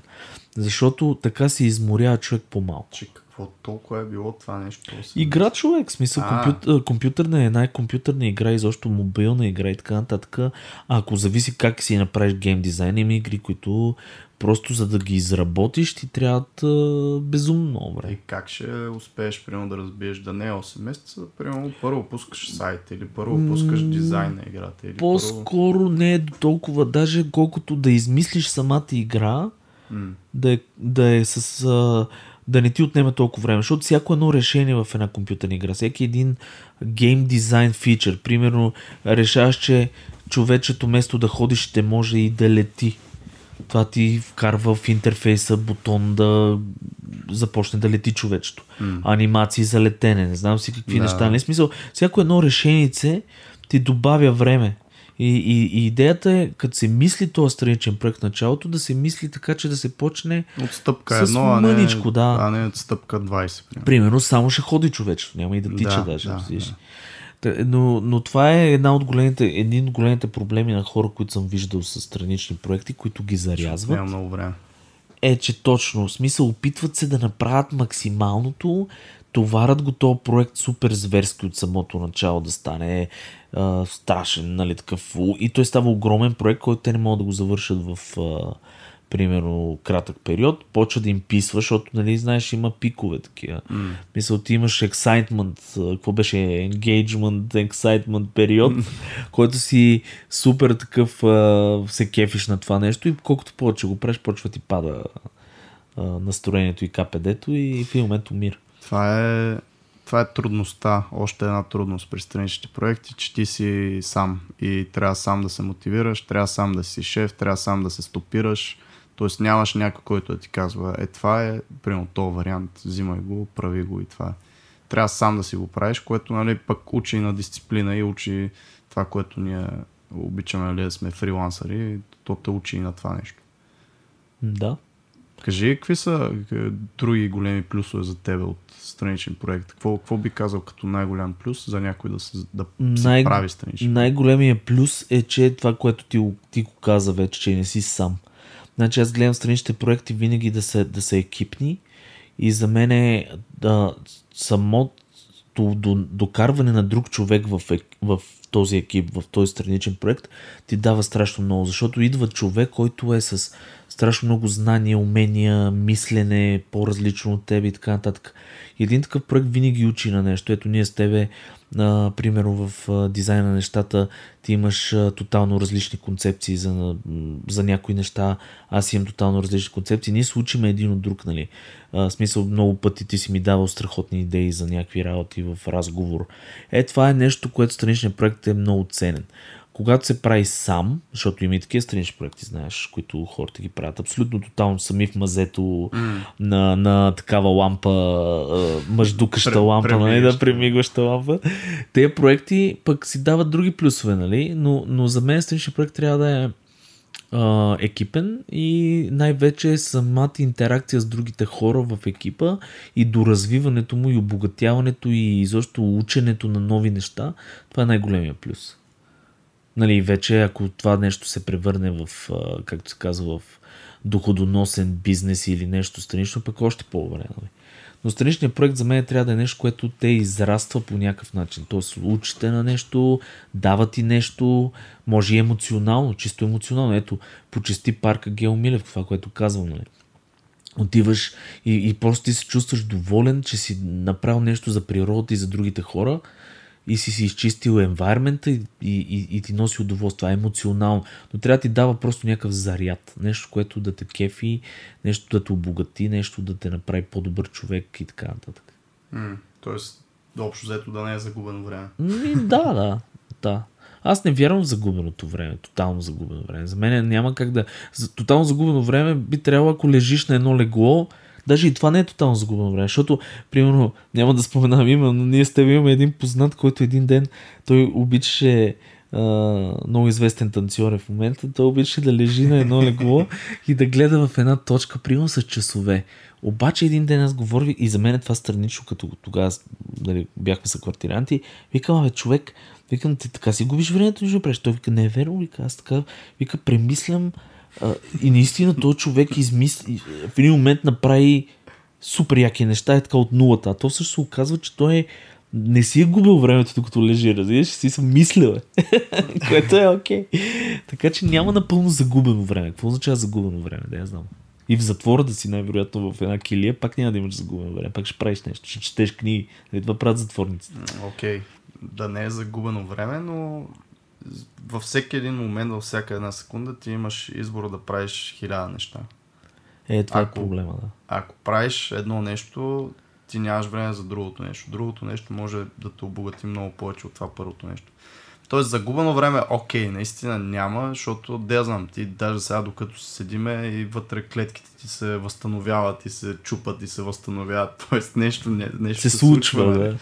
Защото така се изморява човек по-малко. Чик какво толкова е било това нещо? Игра човек, смисъл компютър, компютърна е най-компютърна игра, изобщо мобилна игра и така нататък. А ако зависи как си направиш гейм дизайн, има игри, които просто за да ги изработиш ти трябват а, безумно време. И как ще успееш, примерно, да разбиеш да не е 8 месеца, примерно първо пускаш сайт или първо пускаш дизайн на играта. Или По-скоро първо... не е толкова, даже колкото да измислиш самата игра, mm. да, е, да е с... А, да не ти отнема толкова време, защото всяко едно решение в една компютърна игра, всеки един гейм дизайн фичър, примерно решаваш, че човечето вместо да ходи ще може и да лети. Това ти вкарва в интерфейса бутон да започне да лети човечето. Mm. Анимации за летене, не знам си какви да. неща. Не смисъл, всяко едно решение ти добавя време. И, и, и идеята е, като се мисли този страничен проект в началото, да се мисли така, че да се почне от стъпка с едно, а мъничко, не, да. а не от стъпка 20. Примерно, примерно само ще ходи човечето, няма и да тича да, даже. Да, да. Но, но това е една от големите, един от големите проблеми на хора, които съм виждал с странични проекти, които ги зарязват. Няма много време. Е, че точно, в смисъл опитват се да направят максималното, товарят го този проект супер зверски от самото начало да стане а, страшен, нали, такъв. И той става огромен проект, който те не могат да го завършат в а, примерно кратък период, почва да им писва, защото, нали, знаеш, има пикове такива. Mm. Мисля, ти имаш excitement, какво беше engagement, excitement период, mm. който си супер такъв, а, се кефиш на това нещо и колкото повече го правиш, почва ти пада а, настроението и КПД-то и в един момент умира. Това е, това е трудността, още една трудност при страничните проекти, че ти си сам и трябва сам да се мотивираш, трябва сам да си шеф, трябва сам да се стопираш, т.е. нямаш някой, който да ти казва, е това е, примерно този вариант, взимай го, прави го и това е. Трябва сам да си го правиш, което нали, пък учи на дисциплина и учи това, което ние обичаме нали, да сме фрилансъри, то те учи и на това нещо. Да, Кажи, какви са други големи плюсове за тебе от страничен проект? Какво, какво би казал като най-голям плюс за някой да се, да Най- се прави страничен Най-големия плюс е, че това, което ти, ти го каза вече, че не си сам. Значи аз гледам страничните проекти винаги да са, да са екипни и за мен е да, самото до, докарване на друг човек в, в този екип, в този страничен проект, ти дава страшно много, защото идва човек, който е с страшно много знания, умения, мислене, по-различно от теб и така нататък. Един такъв проект винаги учи на нещо. Ето ние с тебе, а, примерно в а, дизайна на нещата, ти имаш а, тотално различни концепции за, за някои неща, аз имам тотално различни концепции. Ние се учиме един от друг, нали? А, смисъл, много пъти ти си ми давал страхотни идеи за някакви работи в разговор. Е, това е нещо, което страничният проект е много ценен когато се прави сам, защото има и такива странични проекти, знаеш, които хората ги правят абсолютно тотално сами в мазето mm. на, на такава лампа, мъждукаща лампа, нали, да премигваща лампа. Те проекти пък си дават други плюсове, нали, но, но за мен страничен проект трябва да е а, екипен и най-вече самата интеракция с другите хора в екипа и до развиването му и обогатяването и изобщо ученето на нови неща, това е най-големия плюс. Нали, вече ако това нещо се превърне в, както се казва, в доходоносен бизнес или нещо странично, пък още по-добре. Нали. Но страничният проект за мен трябва да е нещо, което те израства по някакъв начин. Тоест, учите на нещо, дава ти нещо, може и емоционално, чисто емоционално. Ето, почести парка Гео Милев, това, което казвам. Нали. Отиваш и, и просто ти се чувстваш доволен, че си направил нещо за природата и за другите хора – и си си изчистил енвайрмента и, и, и, ти носи удоволствие. Това е емоционално. Но трябва да ти дава просто някакъв заряд. Нещо, което да те кефи, нещо да те обогати, нещо да те направи по-добър човек и така нататък. Mm, тоест, общо взето да не е загубено време. Ми, да, да, да. Аз не вярвам в загубеното време, тотално загубено време. За мен няма как да... За тотално загубено време би трябвало, ако лежиш на едно легло, Даже и това не е тотално загубено време, защото, примерно, няма да споменавам име, но ние с теб имаме един познат, който един ден той обичаше а, много известен танцор е в момента, той обичаше да лежи на едно легло и да гледа в една точка, примерно с часове. Обаче един ден аз говорих и за мен е това странично, като тогава дали, бяхме са квартиранти. Викам, бе, човек, викам, ти така си губиш времето, нищо преш. Той вика, не е верно, вика, аз така, вика, премислям и наистина този човек измисли, в един момент направи супер яки неща, е така от нулата. А то също се оказва, че той е не си е губил времето, докато лежи, разбираш, си съм мислил, което е окей. Okay. Така че няма напълно загубено време. Какво означава загубено време? Да я знам. И в затвора да си най-вероятно в една килия, пак няма да имаш загубено време, пак ще правиш нещо, ще четеш книги. Това правят затворниците. Окей, okay. да не е загубено време, но във всеки един момент, във всяка една секунда ти имаш избор да правиш хиляда неща. Е, това е ако, е проблема, да. Ако правиш едно нещо, ти нямаш време за другото нещо. Другото нещо може да те обогати много повече от това първото нещо. Тоест, загубено време, окей, наистина няма, защото, да знам, ти даже сега докато седиме и вътре клетките ти се възстановяват и се чупат и се възстановяват. Тоест, нещо, не, нещо се, се случва. случва да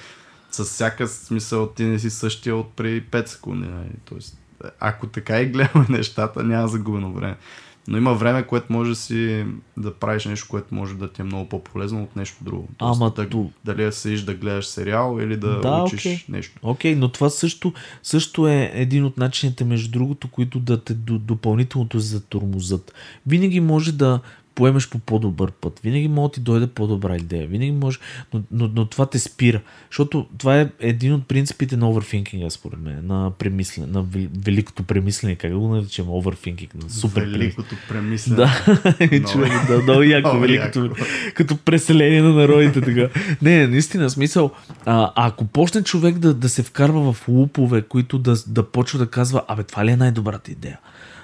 с всяка смисъл ти не си същия от при 5 секунди. Нали? Тоест, ако така и гледаме нещата, няма загубено време. Но има време, което може да си да правиш нещо, което може да ти е много по-полезно от нещо друго. Тоест, Ама да, ту... Дали да седиш да гледаш сериал или да, да учиш okay. нещо. Окей, okay, но това също, също е един от начините, между другото, които да те допълнителното затормозат. Винаги може да поемеш по по-добър път. Винаги може да ти дойде по-добра идея. Винаги може, но, но, но това те спира. Защото това е един от принципите на оверфинкинга, според мен, на премислене, на великото премислене, как да го наричаме, оверфинкинг, на супер Великото премислене. Да, човек, да, много яко, великото, като преселение на народите. Така. Не, наистина, смисъл, а, ако почне човек да, да се вкарва в лупове, които да, да почва да казва, абе, това ли е най-добрата идея?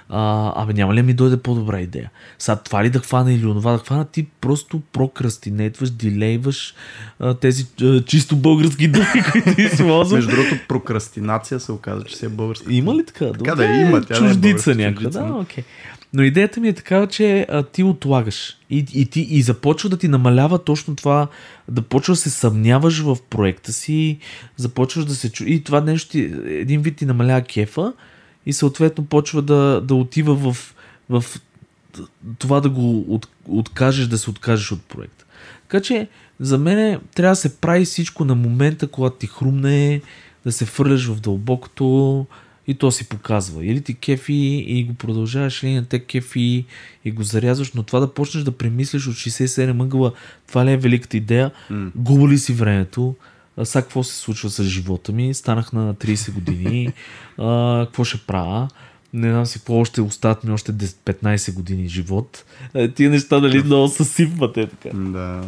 А, абе няма ли ми дойде по-добра идея? Сега това ли да хвана или онова да хвана, ти просто прокрастинетваш, дилейваш а, тези а, чисто български думи, които използваш. Между другото, прокрастинация се оказа, че си е българска. Има ли така? Така да, има. Тя чуждица е някаква. Да, окей. Okay. Но идеята ми е такава, че а, ти отлагаш и, и, ти, и започва да ти намалява точно това, да почва да се съмняваш в проекта си, започваш да се чу... И това нещо ти, един вид ти намалява кефа и съответно почва да, да отива в, в това да го от, откажеш, да се откажеш от проекта. Така че за мен трябва да се прави всичко на момента, когато ти хрумне, да се фърляш в дълбокото и то си показва. Или ти кефи и го продължаваш, или не те кефи и го зарязваш, но това да почнеш да премислиш от 67 ъгъла, това ли е великата идея, mm. губа ли си времето, сега какво се случва с живота ми, станах на 30 години, а, какво ще правя. не знам си какво още остават ми още 15 години живот. Е, тия неща дали много съсипват е така. Да.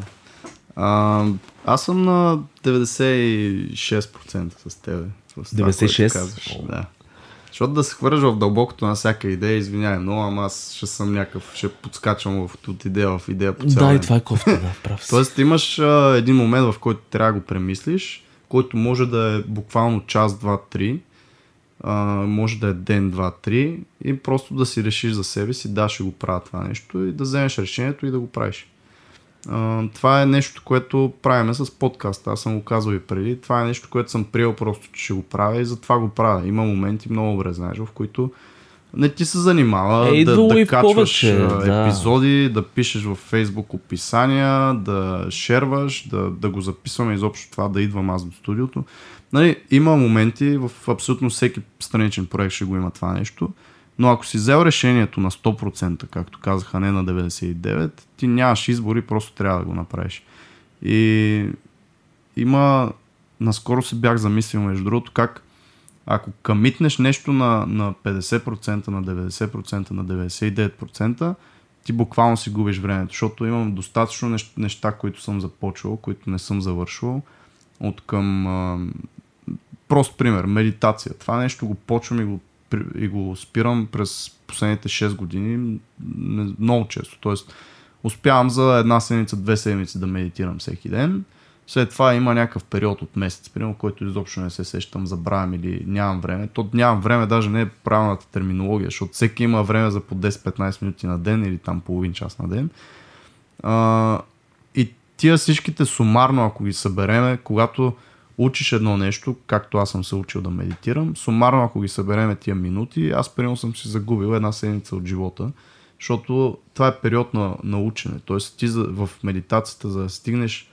А, аз съм на 96% с тебе. С това, 96? Казваш. Да. Защото да се хвърляш в дълбокото на всяка идея, извинявай, но ама аз ще съм някакъв, ще подскачам в, от идея в идея по цял Да, и това е кофта, да, прав си. Тоест имаш а, един момент, в който трябва да го премислиш, който може да е буквално час, два, три, а, може да е ден, два, три и просто да си решиш за себе си, да, ще го правя това нещо и да вземеш решението и да го правиш. А, това е нещо, което правиме с подкаста. Аз съм го казал и преди. Това е нещо, което съм приел просто, че ще го правя и затова го правя. Има моменти, много добре знаеш, в които не ти се занимава Е, да, да качваш повече, а, да. епизоди, да пишеш във Facebook описания, да шерваш, да, да го записваме изобщо това, да идвам аз до студиото. Нали, има моменти, в абсолютно всеки страничен проект ще го има това нещо, но ако си взел решението на 100%, както казаха, не на 99%, ти нямаш избор и просто трябва да го направиш. И има... Наскоро се бях замислил, между другото, как ако къмитнеш нещо на, на 50%, на 90%, на 99%, ти буквално си губиш времето, защото имам достатъчно нещ- неща, които съм започвал, които не съм завършвал. От към... Прост пример, медитация. Това нещо го почвам и го, и го спирам през последните 6 години много често. Тоест, успявам за една седмица, две седмици да медитирам всеки ден. След това има някакъв период от месец, примерно, който изобщо не се сещам, забравям или нямам време. То нямам време, даже не е правилната терминология, защото всеки има време за по 10-15 минути на ден или там половин час на ден. А, и тия всичките сумарно, ако ги събереме, когато учиш едно нещо, както аз съм се учил да медитирам, сумарно ако ги събереме тия минути, аз примерно съм си загубил една седмица от живота, защото това е период на, на учене. Тоест ти за, в медитацията, за да стигнеш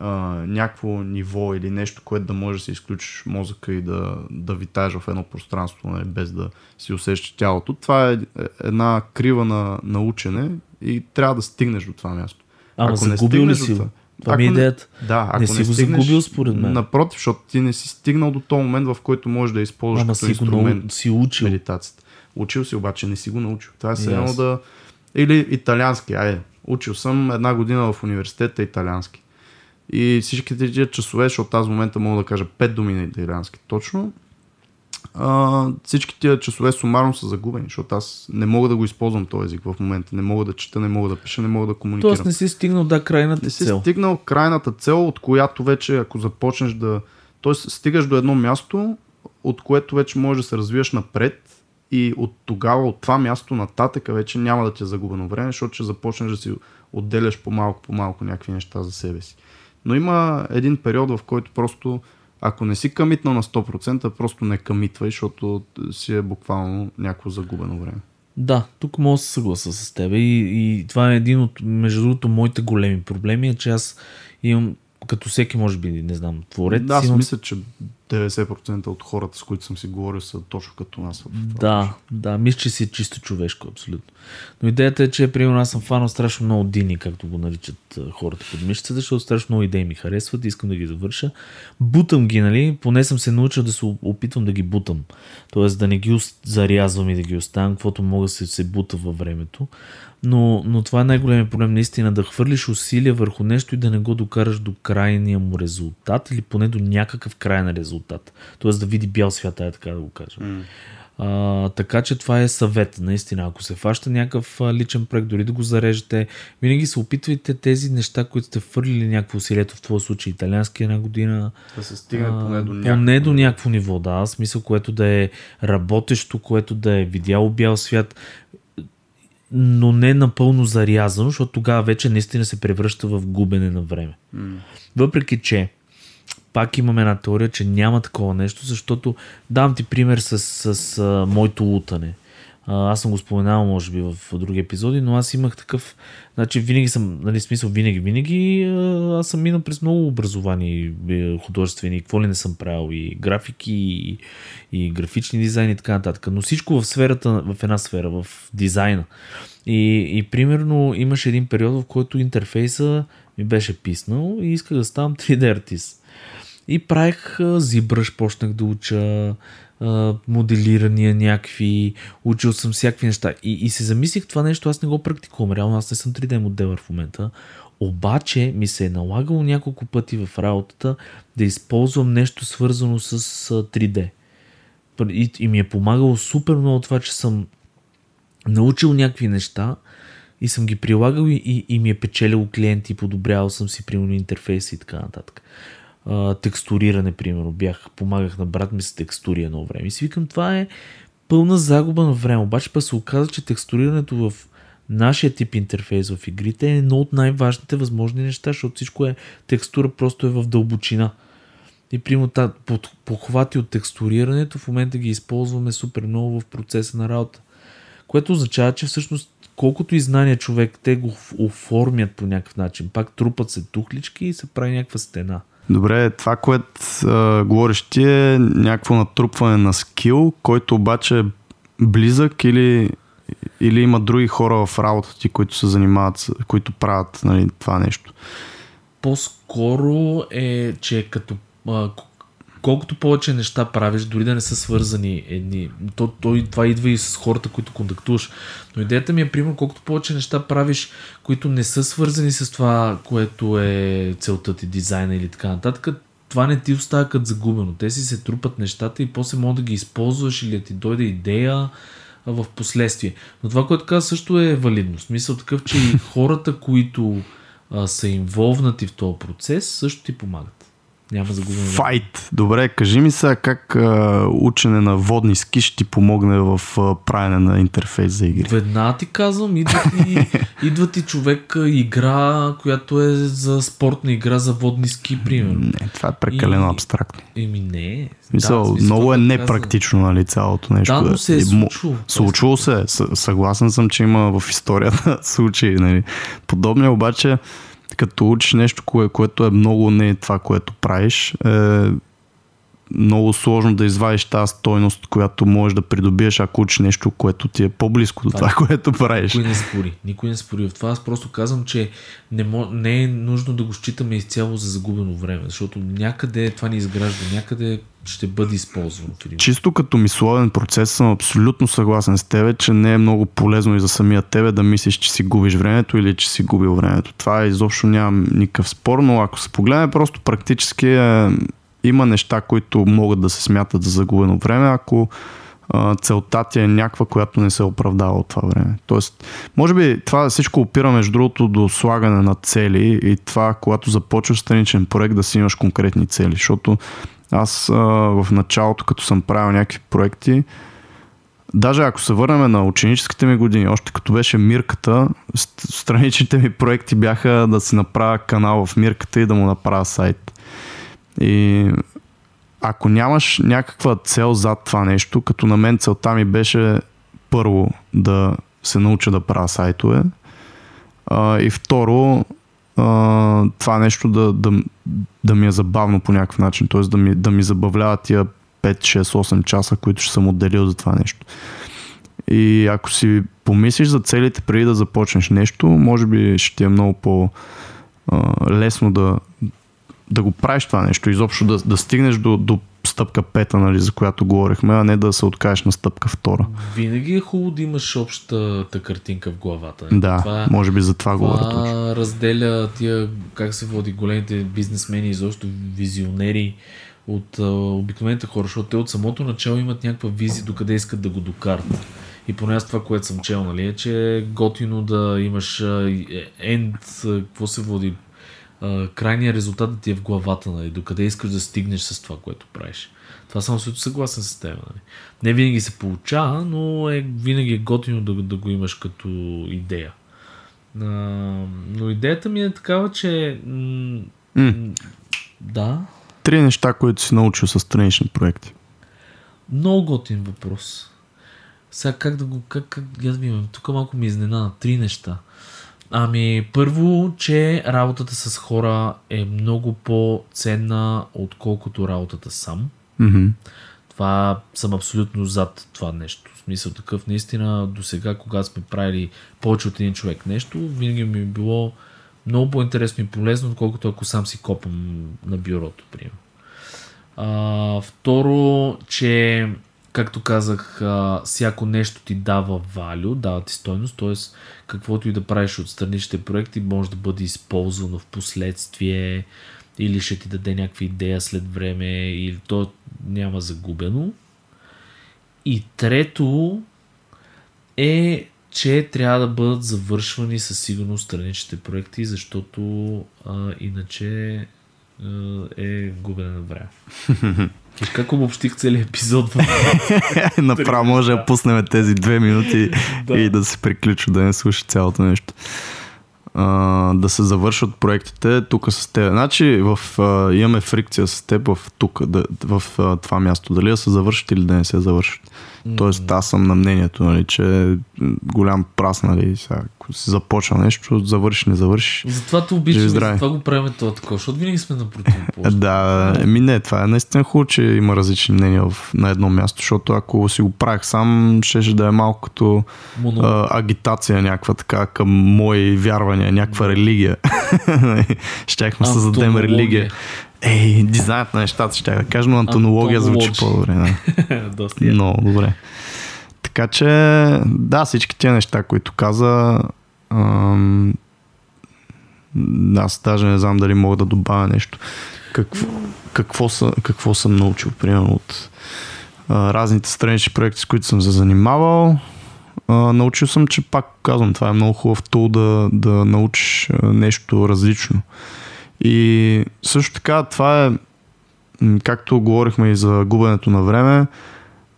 а, някакво ниво или нещо, което да може да си изключиш мозъка и да, да витаеш в едно пространство, нали, без да си усещаш тялото. Това е една крива на, на учене и трябва да стигнеш до това място. Ама Ако не загубил ли стигнеш си това- Това ми е Ако не- идеята. Да, ако Не си го стигнеш, загубил, според мен. Напротив, защото ти не си стигнал до този момент, в който можеш да използваш Ама като си го инструмент нау... си учил. медитацията. Учил си, обаче не си го научил. Това е едно да... Или италиански, айде. Учил съм една година в университета италиански. И всичките тия часове, защото аз в момента мога да кажа 5 думи на италиански точно, а, всички тия часове сумарно са загубени, защото аз не мога да го използвам този език в момента. Не мога да чета, не мога да пиша, не мога да комуникирам. Тоест не си стигнал да крайната Не си цел. стигнал крайната цел, от която вече, ако започнеш да... Тоест, стигаш до едно място, от което вече можеш да се развиеш напред и от тогава, от това място нататък вече няма да ти е загубено време, защото ще започнеш да си отделяш по-малко, по-малко някакви неща за себе си. Но има един период, в който просто, ако не си къмитнал на 100%, просто не къмитвай, защото си е буквално някакво загубено време. Да, тук мога да се съгласа с теб. И, и това е един от, между другото, моите големи проблеми, е, че аз имам, като всеки, може би, не знам, творец, Да, аз имам мисля, че 90% от хората, с които съм си говорил, са точно като нас. В това Да, да, мисля, че си чисто човешко, абсолютно. Но идеята е, че примерно аз съм фанал страшно много дини, както го наричат хората под мишцата, защото страшно много идеи ми харесват и искам да ги завърша. Бутам ги, нали? Поне съм се научил да се опитвам да ги бутам. Тоест да не ги зарязвам и да ги оставям, каквото мога да се, се бута във времето. Но, но това е най-големият проблем, наистина, да хвърлиш усилия върху нещо и да не го докараш до крайния му резултат или поне до някакъв крайен резултат. Тоест да види бял свят, е така да го кажем. А, така че това е съвет, наистина. Ако се фаща някакъв личен проект, дори да го зарежете, винаги се опитвайте тези неща, които сте фърлили някакво усилието, в твоя случай италиански една година, Да се стигне поне до поне до някакво ниво, да. Смисъл, което да е работещо, което да е видяло бял свят, но не напълно зарязано, защото тогава вече наистина се превръща в губене на време. Въпреки, че пак имаме една теория, че няма такова нещо, защото дам ти пример с, с, с моето лутане. Аз съм го споменавал, може би, в други епизоди, но аз имах такъв. Значи, винаги съм, нали, смисъл, винаги, винаги. Аз съм минал през много образовани е, художествени, какво ли не съм правил, и графики, и, и графични дизайни и така нататък. Но всичко в сферата, в една сфера, в дизайна. И, и примерно имаше един период, в който интерфейса ми беше писнал и исках да ставам 3D артист. И правих ZBrush, почнах да уча, моделирания някакви, учил съм всякакви неща. И, и се замислих това нещо, аз не го практикувам. Реално аз не съм 3D моделър в момента. Обаче ми се е налагало няколко пъти в работата да използвам нещо свързано с 3D. И, и ми е помагало супер много това, че съм научил някакви неща и съм ги прилагал и, и, и ми е печелил клиенти, подобрявал съм си примерно интерфейси и така нататък. А, текстуриране, примерно, бях, помагах на брат ми с текстури едно време. И си викам, това е пълна загуба на време. Обаче па се оказа, че текстурирането в нашия тип интерфейс в игрите е едно от най-важните възможни неща, защото всичко е текстура, просто е в дълбочина. И примерно похвати от текстурирането в момента ги използваме супер много в процеса на работа. Което означава, че всъщност колкото и знания човек, те го оформят по някакъв начин. Пак трупат се тухлички и се прави някаква стена. Добре, това, което говориш ти е някакво натрупване на скил, който обаче е близък или, или има други хора в работата ти, които се занимават, които правят нали, това нещо? По-скоро е, че като а, колкото повече неща правиш, дори да не са свързани едни, то, то, това идва и с хората, които контактуваш. Но идеята ми е, примерно, колкото повече неща правиш, които не са свързани с това, което е целта ти, дизайна или така нататък, това не ти остава като загубено. Те си се трупат нещата и после може да ги използваш или да ти дойде идея в последствие. Но това, което каза също е валидно. Смисъл такъв, че и хората, които а, са инволвнати в този процес, също ти помагат. Няма загубено. Файт! Добре, кажи ми сега как а, учене на водни ски ще ти помогне в а, правене на интерфейс за игри. Веднага ти казвам, идва ти, идва ти човек игра, която е за спортна игра за водни ски, примерно. Не, това е прекалено и, абстрактно. Еми не. Смисъл, да, смисъл, много е непрактично, нали, цялото нещо. Да, но се е случило. Случило се. Съгласен съм, че има в историята случаи, нали. Подобни обаче като учиш нещо, кое, което е много не това, което правиш, е много сложно да извадиш тази стойност, която можеш да придобиеш, ако учиш нещо, което ти е по-близко до това, това което правиш. Никой не спори. Никой не спори в това. Аз просто казвам, че не, мо... не е нужно да го считаме изцяло за загубено време, защото някъде това ни изгражда, някъде ще бъде използвано. Чисто като мисловен процес съм абсолютно съгласен с тебе, че не е много полезно и за самия тебе да мислиш, че си губиш времето или че си губил времето. Това изобщо нямам никакъв спор, но ако се погледне просто практически е, има неща, които могат да се смятат за загубено време, ако целта ти е някаква, която не се оправдава от това време. Тоест, може би това всичко опира между другото до слагане на цели и това, когато започваш страничен проект, да си имаш конкретни цели, защото аз а, в началото, като съм правил някакви проекти, даже ако се върнем на ученическите ми години, още като беше Мирката, страничните ми проекти бяха да си направя канал в Мирката и да му направя сайт. И ако нямаш някаква цел зад това нещо, като на мен целта ми беше първо да се науча да правя сайтове а, и второ а, това нещо да, да, да ми е забавно по някакъв начин, т.е. Да ми, да ми забавлява тия 5, 6, 8 часа, които ще съм отделил за това нещо. И ако си помислиш за целите преди да започнеш нещо, може би ще ти е много по-лесно да, да го правиш това нещо, изобщо да, да стигнеш до, до стъпка пета, нали, за която говорихме, а не да се откажеш на стъпка втора. Винаги е хубаво да имаш общата картинка в главата. Да, това, може би за това, това говоря точно. разделя тия, как се води големите бизнесмени, изобщо визионери от а, обикновените хора, защото те от самото начало имат някаква визия до къде искат да го докарат. И поне аз това, което съм чел, нали, е, че е готино да имаш енд, какво се води, крайният резултат да ти е в главата, нали, докъде искаш да стигнеш с това, което правиш. Това съм също съгласен с теб. Нали. Не винаги се получава, но е, винаги е готино да, да го имаш като идея. А, но идеята ми е такава, че м- mm. да. Три неща, които си научил с странични проекти. Много готин въпрос. Сега как да го... Как, как, аз ми тук малко ми изненада. Три неща. Ами, първо, че работата с хора е много по-ценна, отколкото работата сам. Mm-hmm. Това съм абсолютно зад това нещо. В смисъл такъв, наистина, до сега, когато сме правили повече от един човек нещо, винаги ми е било много по-интересно и полезно, отколкото ако сам си копам на бюрото, примерно. А, второ, че както казах, а, всяко нещо ти дава валю, дава ти стойност, т.е. каквото и да правиш от страничните проекти може да бъде използвано в последствие или ще ти даде някаква идея след време или то няма загубено. И трето е, че трябва да бъдат завършвани със сигурност страничните проекти, защото а, иначе а, е губене на време. Виж как обобщих целият епизод. Направо може да пуснем тези две минути Да. и да се приключи, да не слуша цялото нещо. А, да се завършат проектите тук с теб. Значи в, а, имаме фрикция с теб в, тук, да, в а, това място. Дали да се завършат или да не се завършат. Тоест аз съм на мнението, нали, че е голям прас, нали, сега, ако си започва нещо, завършиш, не завършиш. Затова те обичам, Живи и здраве. затова го правим това такова, защото винаги сме на противоположно. Да, еми не, това е наистина хубаво, че има различни мнения в, на едно място, защото ако си го правих сам, щеше да е малко като Моно... а, агитация някаква така към мои вярвания, някаква религия. Щяхме да създадем религия. Ей, дизайнът на нещата ще я кажа, но антонология звучи по-добре. Да. Доста е. Много добре. Така че, да, всички тези неща, които каза, ам, аз даже не знам дали мога да добавя нещо. Какво, какво, са, какво съм научил, примерно, от а, разните странични проекти, с които съм се занимавал. А, научил съм, че пак казвам, това е много хубав тул да, да научиш нещо различно. И също така, това е, както говорихме и за губенето на време,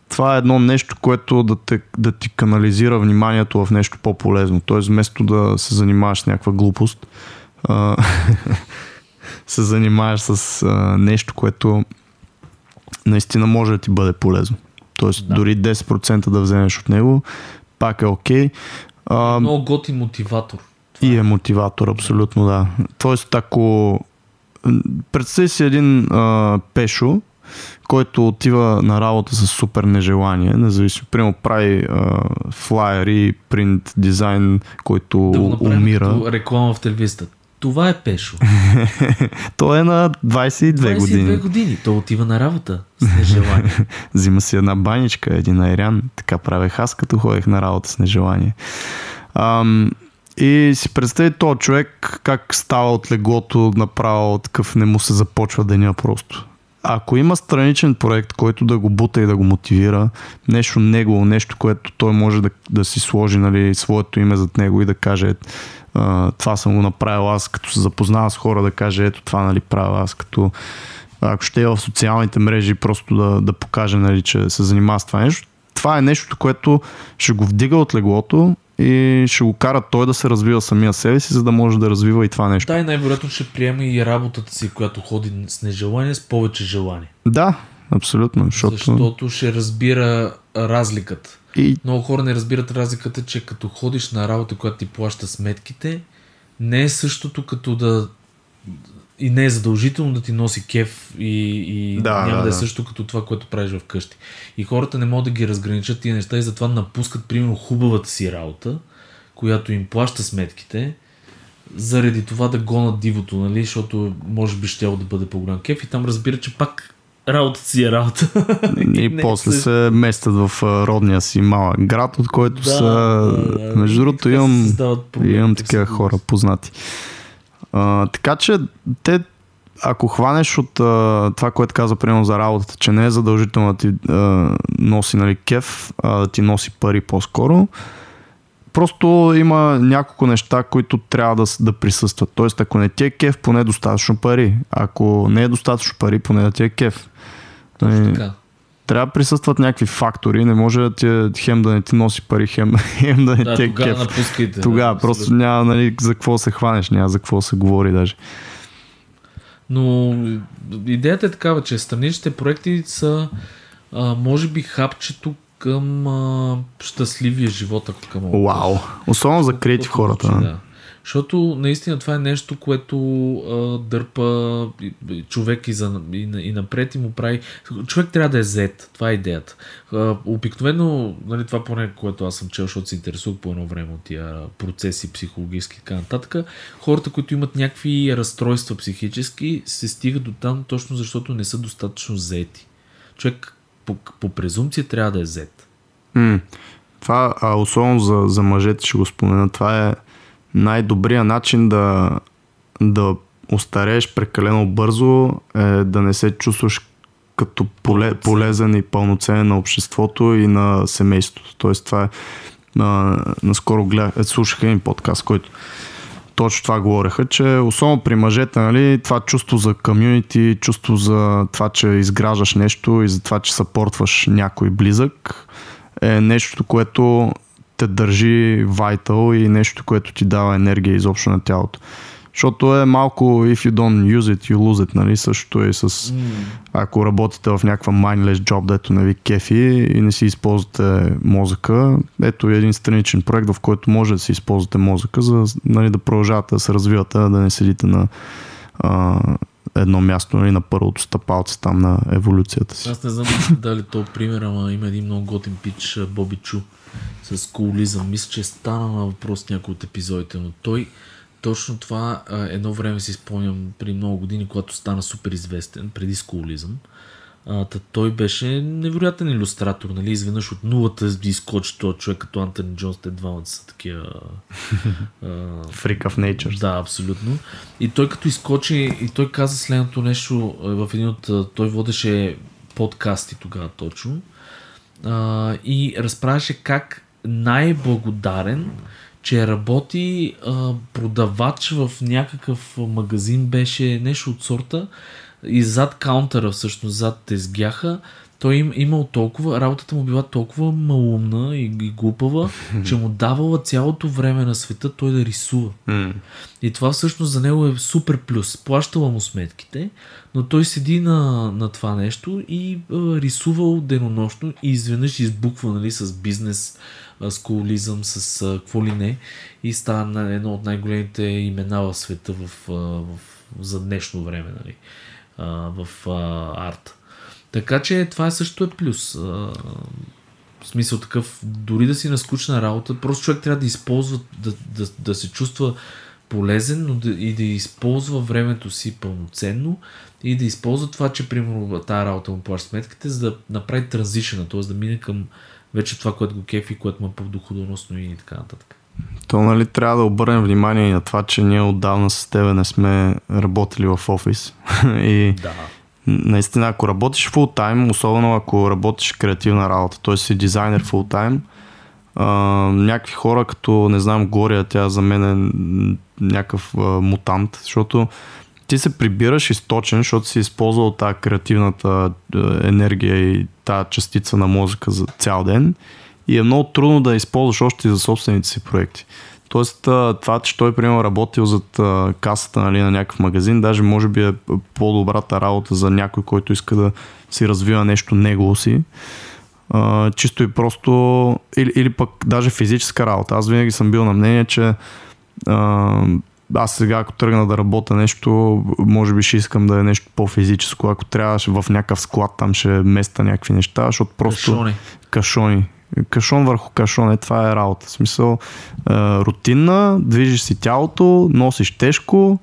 това е едно нещо, което да, те, да ти канализира вниманието в нещо по-полезно. Тоест, вместо да се занимаваш с някаква глупост, се занимаваш с а, нещо, което наистина може да ти бъде полезно. Тоест, Да. дори 10% да вземеш от него, пак е окей. А, Много готи мотиватор. Това и е. мотиватор, абсолютно да. Тоест, ако представи си един а, пешо, който отива на работа с супер нежелание, независимо, примерно прави а, флайери, принт, дизайн, който Да умира. реклама в телевизията. Това е Пешо. Той е на 22, 22 години. години. Той отива на работа с нежелание. Взима си една баничка, един айрян. Така правех аз, като ходех на работа с нежелание. Ам, и си представи този човек как става от леглото направо, такъв не му се започва деня просто. Ако има страничен проект, който да го бута и да го мотивира, нещо негово, нещо, което той може да, да си сложи нали, своето име зад него и да каже а, това съм го направил аз, като се запознава с хора, да каже ето това нали, правя аз, като ако ще е в социалните мрежи, просто да, да покаже, нали, че се занимава с това нещо. Това е нещо, което ще го вдига от леглото и ще го кара той да се развива самия себе си, за да може да развива и това нещо. Да, и най-вероятно ще приеме и работата си, която ходи с нежелание, с повече желание. Да, абсолютно. Защото... Защото ще разбира разликата. И Много хора не разбират разликата, че като ходиш на работа, която ти плаща сметките, не е същото като да и не е задължително да ти носи кеф и, и Да, няма да, да, е също като това, което правиш вкъщи. И хората не могат да ги разграничат тия неща и затова напускат примерно хубавата си работа, която им плаща сметките, заради това да гонат дивото, нали? защото може би ще да бъде по-голям кеф и там разбира, че пак работата си е работа. И Не после също. се местят в родния си малък град, от който Да, са... да, да. Между другото имам, имам такива хора познати. А, така че те, ако хванеш от а, това, което каза примерно за работата, че не е задължително да ти а, носи нали, кеф, а да ти носи пари по-скоро, просто има няколко неща, които трябва да, да присъстват. Тоест, ако не ти е кеф, поне достатъчно пари. Ако не е достатъчно пари, поне да ти е кеф. Нали, Така. Трябва да присъстват някакви фактори, не може да ти хем да не ти носи пари, хем, хем да не Да, ти е тогава кеф. напускайте. Тогава да, просто абсолютно. няма нали, за какво се хванеш, няма за какво се говори даже. Но идеята е такава, че страничните проекти са а, може би хапчето към а, щастливия живот, ако кажа. Вау! Особено за креатив хората. Да. Защото наистина това е нещо, което а, дърпа човек и, за, и, и напред и му прави. Човек трябва да е зет. Това е идеята. А, обикновено, нали, това поне, което аз съм чел, защото се интересувах по едно време от тия процеси, психологически и така нататък, хората, които имат някакви разстройства психически, се стигат до там точно защото не са достатъчно заети. Човек по, по презумпция трябва да е Z. М. Това, а особено за, за мъжете ще го спомена, това е най-добрият начин да, да остарееш прекалено бързо, е да не се чувстваш като поле, полезен и пълноценен на обществото и на семейството. Тоест това е а, наскоро гледах, е, слушах един подкаст, който точно това говореха, че особено при мъжете, нали, това чувство за комюнити, чувство за това, че изграждаш нещо и за това, че съпортваш някой близък, е нещо, което те държи вайтал и нещо, което ти дава енергия изобщо на тялото. Защото е малко if you don't use it, you lose it, нали? Същото е с... Mm. Ако работите в някаква mindless job, дето не ви кефи и не си използвате мозъка, ето един страничен проект, в който може да си използвате мозъка, за нали, да продължавате да се развивате, да не седите на а, едно място, нали, на първото стъпалце там на еволюцията си. Аз не знам дали то пример, ама има един много готин пич, Боби Чу, с кулизъм. Мисля, че е стана на въпрос някои от епизодите, но той точно това едно време си спомням при много години, когато стана супер известен, преди скулизъм. А, той беше невероятен иллюстратор, нали? Изведнъж от нулата изкочи този човек като Антони Джонс, те двамата са такива... Freak of nature. Да, абсолютно. И той като изкочи, и той каза следното нещо в един от... Той водеше подкасти тогава точно. А, и разправяше как най-благодарен че работи а, продавач в някакъв магазин, беше нещо от сорта и зад каунтера, всъщност зад тезгяха, той им имал толкова, работата му била толкова малумна и, и глупава, че му давала цялото време на света той да рисува. Mm. И това всъщност за него е супер плюс. Плащала му сметките, но той седи на, на това нещо и а, рисувал денонощно и изведнъж избуква нали, с бизнес скулизъм, с а, какво ли не и стана едно от най-големите имена в света в, а, в, за днешно време нали, в а, арт. Така че това е също е плюс. В смисъл такъв, дори да си на скучна работа, просто човек трябва да използва, да, да, да се чувства полезен, но да, и да използва времето си пълноценно и да използва това, че примерно тази работа му плаща сметките, за да направи транзишена, т.е. да мине към вече това, което го кефи, което му е по-доходоносно и така нататък. То нали трябва да обърнем внимание и на това, че ние отдавна с тебе не сме работили в офис. и да. наистина, ако работиш фул тайм, особено ако работиш креативна работа, т.е. си дизайнер фул тайм, някакви хора, като не знам, Гория, тя за мен е някакъв а, мутант, защото ти се прибираш източен, защото си използвал тази креативната енергия и тази частица на мозъка за цял ден и е много трудно да използваш още и за собствените си проекти. Тоест това, че той примерно работил зад касата нали, на някакъв магазин, даже може би е по-добрата работа за някой, който иска да си развива нещо негово си. Чисто и просто, или, или пък даже физическа работа. Аз винаги съм бил на мнение, че аз сега ако тръгна да работя нещо, може би ще искам да е нещо по-физическо. Ако трябваше в някакъв склад, там ще места някакви неща, защото просто... Кашони. Кашони. Кашон върху кашон, е това е работа. В смисъл, е, рутинна, движиш си тялото, носиш тежко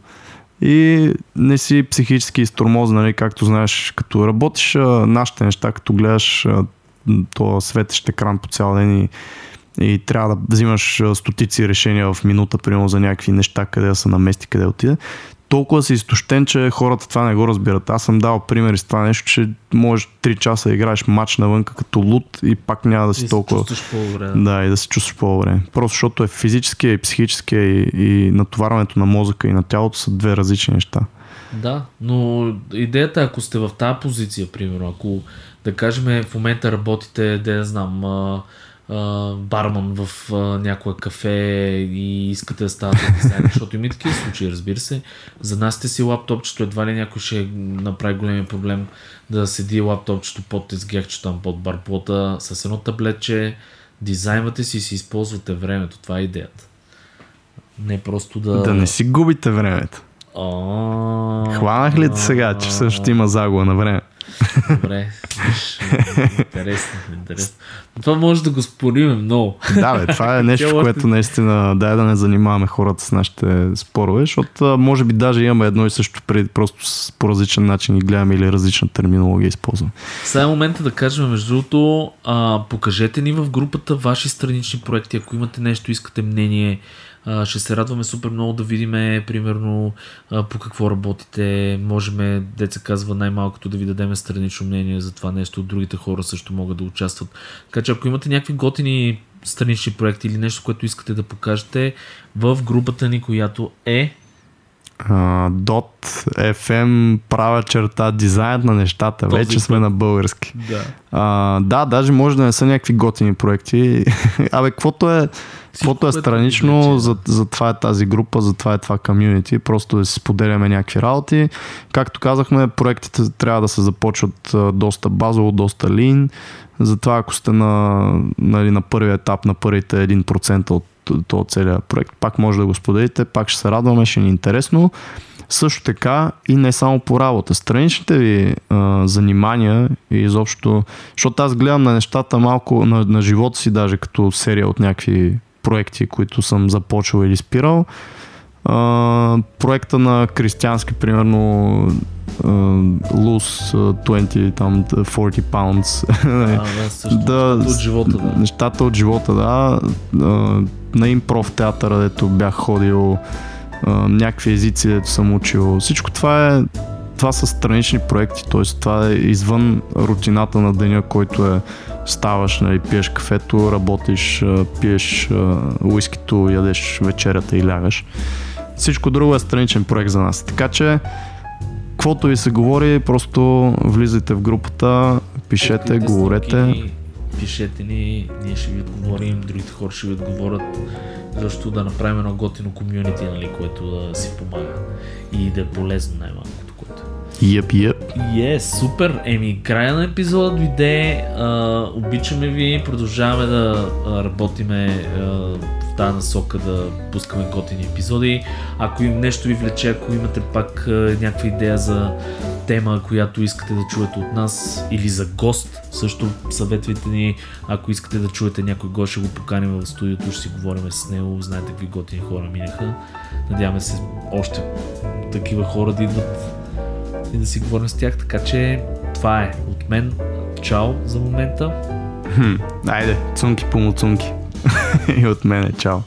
и не си психически изтормоз, нали, както знаеш, като работиш нашите неща, като гледаш то светещ екран по цял ден и и трябва да взимаш стотици решения в минута, примерно за някакви неща, къде да се намести, къде отиде. Толкова си изтощен, че хората това не го разбират. Аз съм дал примери с това нещо, че можеш 3 часа да играеш матч навън като лут и пак няма да си и толкова. Се. Да, и да се чувстваш по-добре. Просто защото е физическия и психическия и, и натоварването на мозъка и на тялото са две различни неща. Да, но идеята е, ако сте в тази позиция, примерно, ако да кажем в момента работите, да не знам, барман в а, някое кафе и искате да ставате дизайнер, защото има и такива случаи, разбира се. За нас си лаптопчето, едва ли някой ще направи големия проблем да седи лаптопчето под тезгяхчето там под барплота с едно таблетче, дизайнвате си и си използвате времето. Това е идеята. Не просто да... Да не си губите времето. Хванах ли те сега, че също има загуба на време? Добре, интересно, интересно. Това може да го спорим много. Да, бе, това е нещо, което наистина дай да не занимаваме хората с нашите спорове, защото може би даже имаме едно и също преди, просто по различен начин и гледаме или различна терминология използваме. Сега е момента да кажем, между другото, а, покажете ни в групата ваши странични проекти, ако имате нещо, искате мнение, ще се радваме супер много да видим, примерно, по какво работите. Можем, деца казва, най-малкото да ви дадем странично мнение за това нещо. Другите хора също могат да участват. Така че ако имате някакви готини странични проекти или нещо, което искате да покажете в групата ни, която е Dot FM права черта дизайнът на нещата. Този Вече сме на български. Да. А, да, даже може да не са някакви готини проекти. Абе, каквото е, каквото е странично, за, за това е тази група, за това е това комьюнити. Просто да си споделяме някакви работи. Както казахме, проектите трябва да се започват доста базово, доста лин. Затова ако сте на, нали, на първия етап, на първите 1% от този целият проект. Пак може да го споделите, пак ще се радваме, ще ни е интересно. Също така и не само по работа. Страничните ви а, занимания и изобщо, защото аз гледам на нещата малко, на, на живота си даже като серия от някакви проекти, които съм започвал или спирал. А, проекта на Кристиански, примерно Lose 20, там 40 pounds. А, да, да, от живота, да. Нещата от живота, да. На импров театъра, дето бях ходил, някакви езици, дето съм учил. Всичко това е това са странични проекти, т.е. това е извън рутината на деня, който е ставаш, нали, пиеш кафето, работиш, пиеш уискито, ядеш вечерята и лягаш. Всичко друго е страничен проект за нас. Така че каквото ви се говори, просто влизайте в групата, пишете, Каквите говорете. Ни, пишете ни, ние ще ви отговорим, другите хора ще ви отговорят, защото да направим едно готино комьюнити, нали, което да си помага и да е полезно най-малкото, което. Йеп, йеп. Е, супер. Еми, края на епизода дойде. А, обичаме ви, продължаваме да работиме а, тази насока да пускаме готини епизоди. Ако им нещо ви влече, ако имате пак някаква идея за тема, която искате да чуете от нас или за гост, също съветвайте ни, ако искате да чуете някой гост, ще го поканим в студиото, ще си говорим с него, знаете какви готини хора минаха. Надяваме се още такива хора да идват и да си говорим с тях, така че това е от мен. Чао за момента. Хм, айде, цунки по муцунки. и от мене, чао.